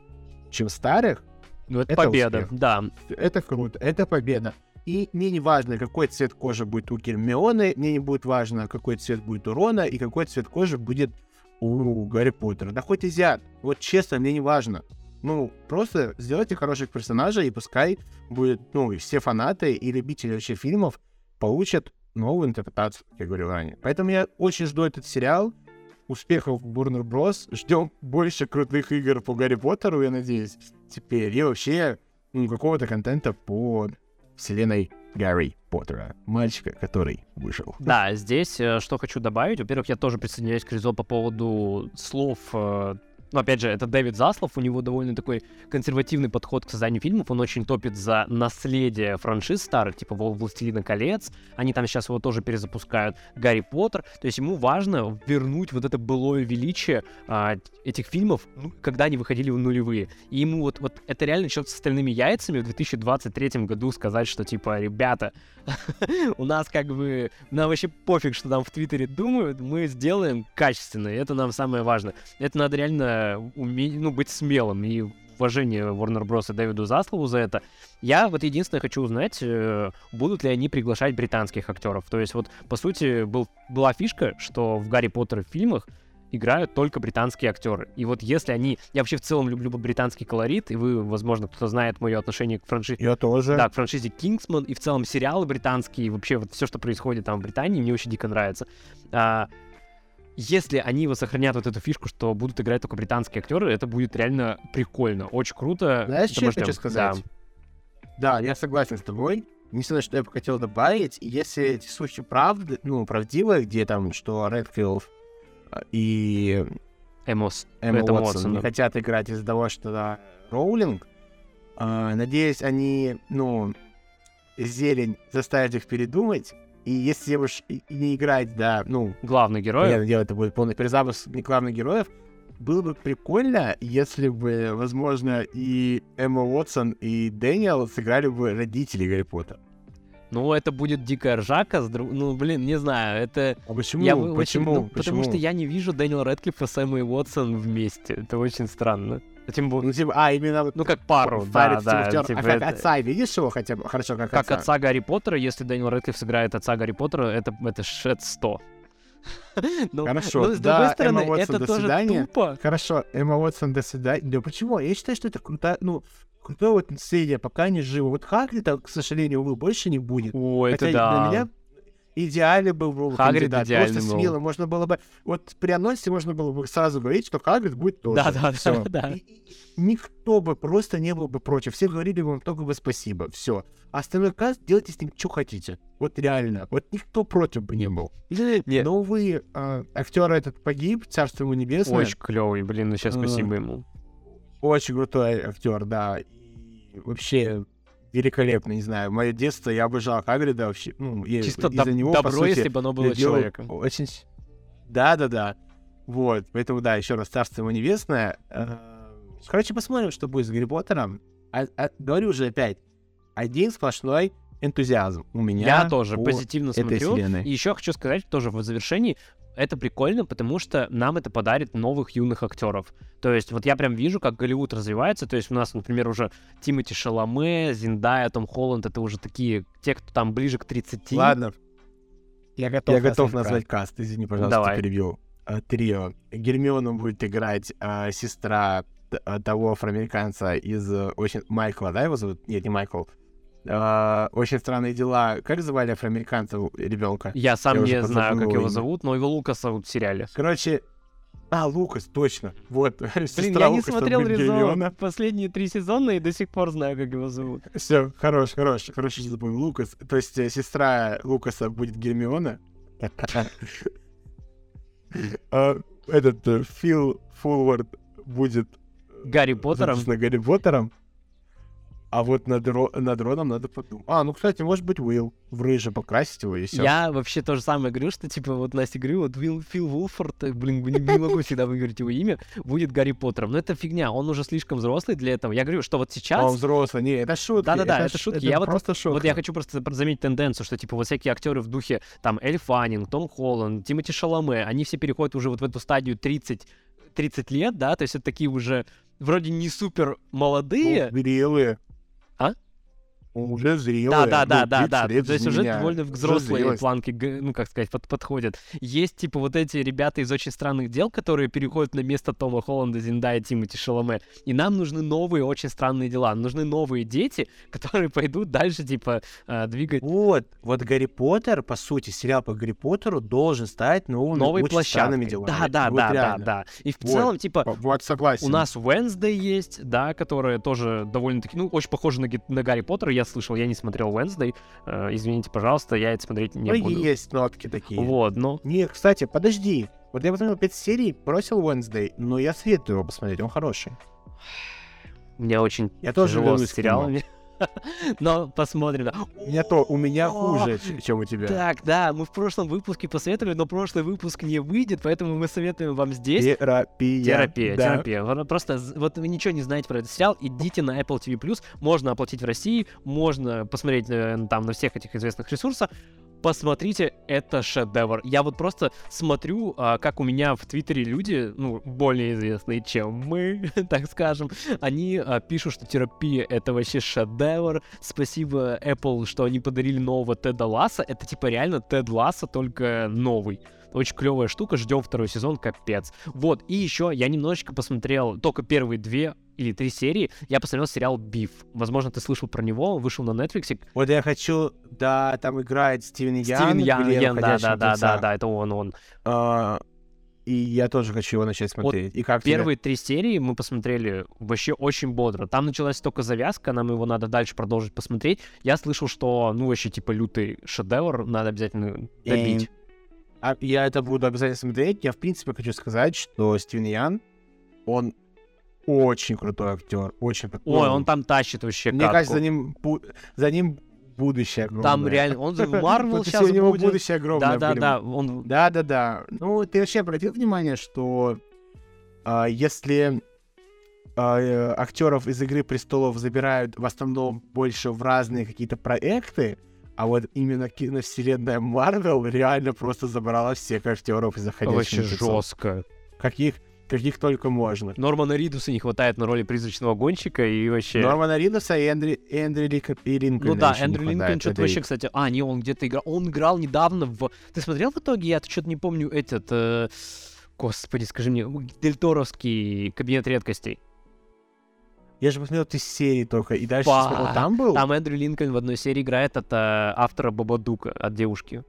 чем старых, Ну, это, это победа, успех. да. это круто, это победа. И мне не важно, какой цвет кожи будет у Гермионы, мне не будет важно, какой цвет будет у Рона и какой цвет кожи будет у Гарри Поттера. Да хоть азиат. Вот честно, мне не важно. Ну, просто сделайте хороших персонажей, и пускай будет, ну, и все фанаты и любители вообще фильмов получат новую интерпретацию, как я говорил ранее. Поэтому я очень жду этот сериал. Успехов Бурнер Брос. Ждем больше крутых игр по Гарри Поттеру, я надеюсь, теперь. И вообще, ну, какого-то контента по вселенной Гарри Поттера. Мальчика, который вышел. Да, здесь э, что хочу добавить. Во-первых, я тоже присоединяюсь к Ризо по поводу слов. Ну, опять же, это Дэвид Заслов, у него довольно такой консервативный подход к созданию фильмов. Он очень топит за наследие франшиз старых, типа «Вол- «Властелина колец». Они там сейчас его тоже перезапускают. «Гарри Поттер». То есть ему важно вернуть вот это былое величие а, этих фильмов, ну, когда они выходили в нулевые. И ему вот, вот это реально черт с остальными яйцами в 2023 году сказать, что типа, ребята, <laughs> у нас как бы, нам вообще пофиг, что там в Твиттере думают, мы сделаем качественно, это нам самое важное. Это надо реально уметь, ну, быть смелым, и уважение Warner Bros. и Дэвиду Заслову за это. Я вот единственное хочу узнать, э, будут ли они приглашать британских актеров. То есть вот, по сути, был, была фишка, что в Гарри Поттер фильмах играют только британские актеры. И вот если они... Я вообще в целом люблю британский колорит, и вы, возможно, кто знает мое отношение к франшизе Я тоже. да, к франшизе Кингсман и в целом сериалы британские, и вообще вот все, что происходит там в Британии, мне очень дико нравится. А, если они вот сохранят вот эту фишку, что будут играть только британские актеры, это будет реально прикольно, очень круто. Знаешь, что я хочу сказать? Да. я согласен с тобой. Единственное, что я бы хотел добавить, если эти слухи правды, ну, правдивые, где там, что Редфилд а, и Да. Эмос. Эмма Уотсон Уотсон, не да. хотят играть из-за того, что да, Роулинг. А, надеюсь, они, ну, зелень заставят их передумать. И если уж не играть, да, ну, Главный герой. понятное дело, это будет полный перезапуск не главных героев, было бы прикольно, если бы, возможно, и Эмма Уотсон, и Дэниел сыграли бы родителей Гарри Поттера. Ну, это будет дикая ржака. с друг- Ну, блин, не знаю, это... А почему? я бы очень- почему? ну, почему? Потому что я не вижу Дэниела Рэдклиффа с Эммой Уотсон вместе. Это очень странно. Тем более... Ну, типа, а, именно вот Ну, как пару, да, да. Типа а как это- отца видишь его хотя бы? Хорошо, как, Как отца. отца Гарри Поттера, если Дэниел Рэдклифф сыграет отца Гарри Поттера, это, это шед 100. <laughs> Ну, Хорошо, ну, с да, другой стороны, Эмма Уотсон, это до тоже свидания. тупо. Хорошо, Эмма Уотсон, до свидания. Да почему? Я считаю, что это круто, ну, крутое вот наследие, пока они живы. Вот Хагрида, к сожалению, увы, больше не будет. О, это Хотя да. для меня идеальный был бы Хагрид кандидат. идеальный Просто был. смело можно было бы... Вот при анонсе можно было бы сразу говорить, что Хагрид будет тоже. Да, да, Всё. <laughs> да, да. И- и- Никто бы просто не был бы против. Все говорили бы вам только бы спасибо. Все. А остальной каст делайте с ним, что хотите. Вот реально. Вот никто против бы не был. Нет. Но, увы, а, актер этот погиб, царство ему небесное. Очень клевый, блин, ну сейчас А. спасибо ему. Очень крутой актер, да. И вообще великолепно, не знаю. Мое детство, я обожал Хагрида вообще. Ну, я Чисто из-за доб- него, по добро, сути, если бы оно было человеком. Очень... Да-да-да. Вот. Поэтому, да, еще раз, царство ему небесное. Э, Короче, посмотрим, что будет с Гарри Поттером. А- а- говорю уже опять, один сплошной энтузиазм у меня. Я тоже по позитивно этой смотрю. вселенной. И еще хочу сказать тоже в завершении, это прикольно, потому что нам это подарит новых юных актеров. То есть вот я прям вижу, как Голливуд развивается. То есть у нас, например, уже Тимоти Шаломе, Зиндая, Том Холланд, это уже такие, те, кто там ближе к 30. Ладно. Я готов, я готов назвать каст, извини, пожалуйста, Давай. перебил. А, трио. Гермиону будет играть а, сестра а, того афроамериканца из э, очень... Майкла, да, его зовут? Нет, не Майкл. А, очень странные дела. Как звали афроамериканца ребенка? Я сам я не знаю, как его зовут, но его Лукас зовут в сериале. Короче, а, Лукас, точно. Вот. <laughs> Блин, я не смотрел Резона последние три сезона и до сих пор знаю, как его зовут. Все, хорош, хорош. Хорошо, что запомнил. Лукас. То есть э, сестра Лукаса будет Гермиона. <laughs> А, этот э, Фил Фулвард будет... Гарри Поттером? Гарри Поттером. А вот над, ро- над Роном надо подумать. А, ну, кстати, может быть, Уилл. В рыже покрасить его и все. Я вообще то же самое говорю, что, типа, вот Настя говорю, вот Уилл, Фил Вулфорд, э, блин, не, не могу всегда выговорить его имя, будет Гарри Поттером. Но это фигня, он уже слишком взрослый для этого. Я говорю, что вот сейчас... Он взрослый, не, это шутки. Да-да-да, это, это шутки. Это я просто вот, шутка. Вот я хочу просто заметить тенденцию, что, типа, вот всякие актеры в духе, там, Эль Фаннинг, Том Холланд, Тимоти Шаломе, они все переходят уже вот в эту стадию 30 30 лет, да, то есть это такие уже вроде не супер молодые. Ну, зрелые. Уже зрелые. Да, да, да, да, да. То есть уже довольно взрослые планки, ну, как сказать, под, подходят. Есть, типа, вот эти ребята из очень странных дел, которые переходят на место Тома Холланда, Зиндая, Тимати Шаломе. И нам нужны новые очень странные дела. Нужны новые дети, <laughs> которые пойдут дальше, типа, э, двигать. Вот, вот Гарри Поттер, по сути, сериал по Гарри Поттеру должен стать новым новой площадкой. делами. Да, да, вот да, реально. да, да. И в вот, целом, типа, вот согласен. у нас Wednesday есть, да, которая тоже довольно-таки, ну, очень похожа на, на Гарри Поттера. Я слышал, я не смотрел Wednesday. Э, извините, пожалуйста, я это смотреть не ну, буду. есть нотки такие. Вот, ну. Не, кстати, подожди. Вот я посмотрел 5 серий, бросил Wednesday, но я советую его посмотреть, он хороший. Мне очень я тоже люблю с сериалами. <laughs> Но посмотрим. У меня то, у меня хуже, чем у тебя. Так, да, мы в прошлом выпуске посоветовали, но прошлый выпуск не выйдет, поэтому мы советуем вам здесь. Терапия. Терапия, терапия. Просто вот вы ничего не знаете про этот сериал, идите на Apple TV+, можно оплатить в России, можно посмотреть э, там на всех этих известных ресурсах, посмотрите, это шедевр. Я вот просто смотрю, а, как у меня в Твиттере люди, ну, более известные, чем мы, <laughs> так скажем, они а, пишут, что терапия — это вообще шедевр. Спасибо Apple, что они подарили нового Теда Ласса. Это типа реально Тед Ласса, только новый. Очень клевая штука, ждем второй сезон, капец. Вот, и еще я немножечко посмотрел только первые две или три серии, я посмотрел сериал «Биф». Возможно, ты слышал про него, вышел на Netflix. Вот я хочу, да, там играет Стивен Ян. Стивен Ян, Ян да, да, да, да, да, это он, он. А, и я тоже хочу его начать смотреть. Вот и как первые тебе? три серии мы посмотрели вообще очень бодро. Там началась только завязка, нам его надо дальше продолжить посмотреть. Я слышал, что, ну, вообще, типа, лютый шедевр, надо обязательно добить. И... А я это буду обязательно смотреть. Я, в принципе, хочу сказать, что Стивен Ян, он очень крутой актер, очень. Ой, он там тащит вообще. Мне кажется, за ним за ним будущее огромное. Там реально, он в Марвел <laughs> сейчас у него будущее огромное. Да, да, да, он. Да, да, да. Ну, ты вообще обратил внимание, что а, если а, актеров из Игры престолов забирают в основном больше в разные какие-то проекты, а вот именно киновселенная Марвел реально просто забрала всех актеров из заходящих Вообще жестко. Каких каких только можно. Нормана Ридуса не хватает на роли призрачного гонщика и вообще... Нормана Ридуса и Эндри, Эндри Лик... и Линкольна Ну да, Эндрю Линкольн что-то вообще, кстати... А, не, он где-то играл... Он играл недавно в... Ты смотрел в итоге? Я что-то не помню этот... Э... Господи, скажи мне, Дельторовский кабинет редкостей. Я же посмотрел ты серии только, и дальше смотрел, там был? Там Эндрю Линкольн в одной серии играет от э, автора Бабадука, от девушки.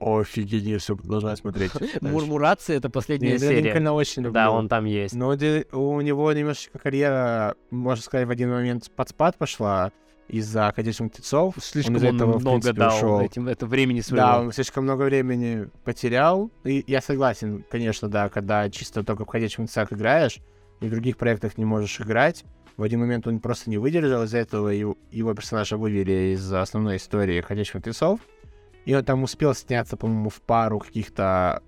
Офигеть, все продолжаю смотреть. <laughs> Мурмурация — это последняя Нет, серия. Линкольна очень люблю. Да, он там есть. Но у него немножечко карьера, можно сказать, в один момент под спад пошла из-за «Ходячих птицов». Слишком он, этого, он много дал ушел. этим, это времени своего. Да, он слишком много времени потерял. И я согласен, конечно, да, когда чисто только в «Ходячих птицах» играешь, и в других проектах не можешь играть, в один момент он просто не выдержал, из-за этого его, его персонажа вывели из основной истории «Ходячих мертвецов», и он там успел сняться, по-моему, в пару каких-то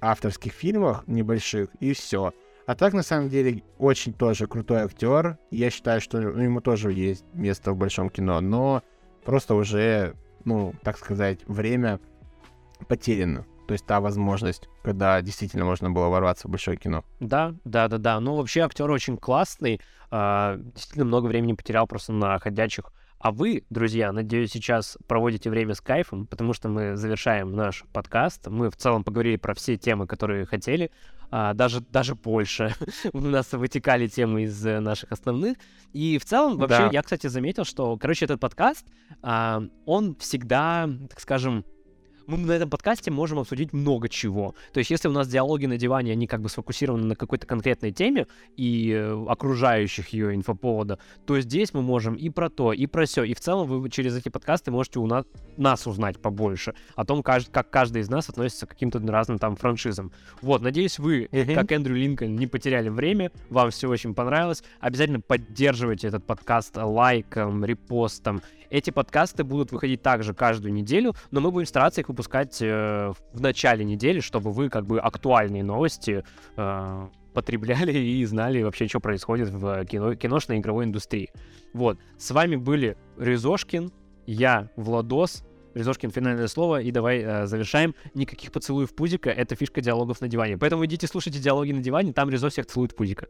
авторских фильмах небольших, и все. А так, на самом деле, очень тоже крутой актер. Я считаю, что ну, ему тоже есть место в большом кино, но просто уже, ну, так сказать, время потеряно. То есть та возможность, когда действительно можно было ворваться в большое кино. Да, да, да, да. Ну, вообще актер очень классный. Э, действительно много времени потерял просто на ходячих А вы, друзья, надеюсь, сейчас проводите время с кайфом, потому что мы завершаем наш подкаст. Мы в целом поговорили про все темы, которые хотели, а, даже, даже больше. <laughs> У нас вытекали темы из э, наших основных. И в целом, вообще, да. я, кстати, заметил, что, короче, этот подкаст, а, он всегда, так скажем, мы на этом подкасте можем обсудить много чего. То есть, если у нас диалоги на диване, они как бы сфокусированы на какой-то конкретной теме и э, окружающих ее инфоповода, то здесь мы можем и про то, и про все. И в целом вы через эти подкасты можете у нас, нас узнать побольше о том, как, как каждый из нас относится к каким-то разным там франшизам. Вот, надеюсь, вы, uh-huh. как Эндрю Линкольн, не потеряли время, вам все очень понравилось. Обязательно поддерживайте этот подкаст лайком, репостом эти подкасты будут выходить также каждую неделю, но мы будем стараться их выпускать э, в начале недели, чтобы вы как бы актуальные новости э, потребляли и знали вообще, что происходит в кино, киношной игровой индустрии. Вот. С вами были Резошкин, я, Владос, Резошкин, финальное слово, и давай э, завершаем. Никаких поцелуев пузика, это фишка диалогов на диване. Поэтому идите слушайте диалоги на диване, там Резо всех целует пузика.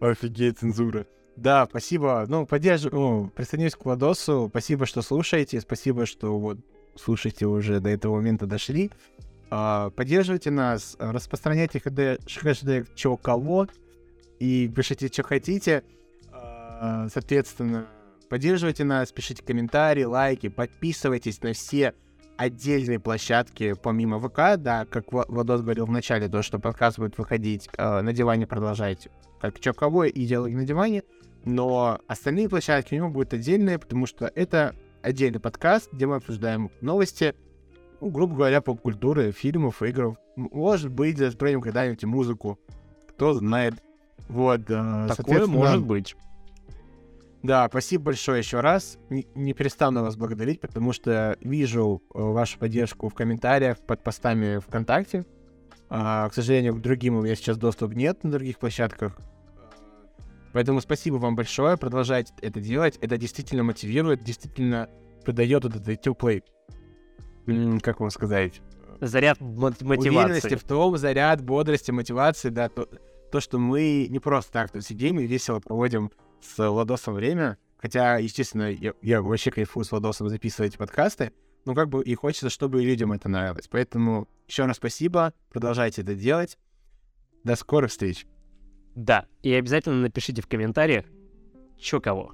Офигеть, цензура. Да, спасибо. Ну, поддерживаю, ну, присоединюсь к Владосу. Спасибо, что слушаете. Спасибо, что вот слушаете уже до этого момента дошли. А, поддерживайте нас, распространяйте хэштег чё кого и пишите, что хотите. А, соответственно, поддерживайте нас, пишите комментарии, лайки, подписывайтесь на все отдельные площадки помимо ВК, да, как Владос говорил в начале, то, что подкаст будет выходить э, на диване, продолжайте, как чё кого и диалоги на диване но остальные площадки у него будут отдельные, потому что это отдельный подкаст, где мы обсуждаем новости, ну, грубо говоря, поп-культуры, фильмов, игр. Может быть, затронем когда-нибудь музыку. Кто знает. Вот, э, Такое может быть. Да, спасибо большое еще раз. Не, не перестану вас благодарить, потому что вижу э, вашу поддержку в комментариях под постами ВКонтакте. А, к сожалению, к другим у меня сейчас доступ нет на других площадках. Поэтому спасибо вам большое, продолжайте это делать. Это действительно мотивирует, действительно придает вот этот теплый, как вам сказать? Заряд мотивации. Уверенности в том, заряд, бодрости, мотивации, да, то, то, что мы не просто так тут сидим и весело проводим с Ладосом время. Хотя, естественно, я, я вообще кайфую с Ладосом записывать подкасты, но как бы и хочется, чтобы и людям это нравилось. Поэтому еще раз спасибо, продолжайте это делать. До скорых встреч. Да, и обязательно напишите в комментариях, чё кого.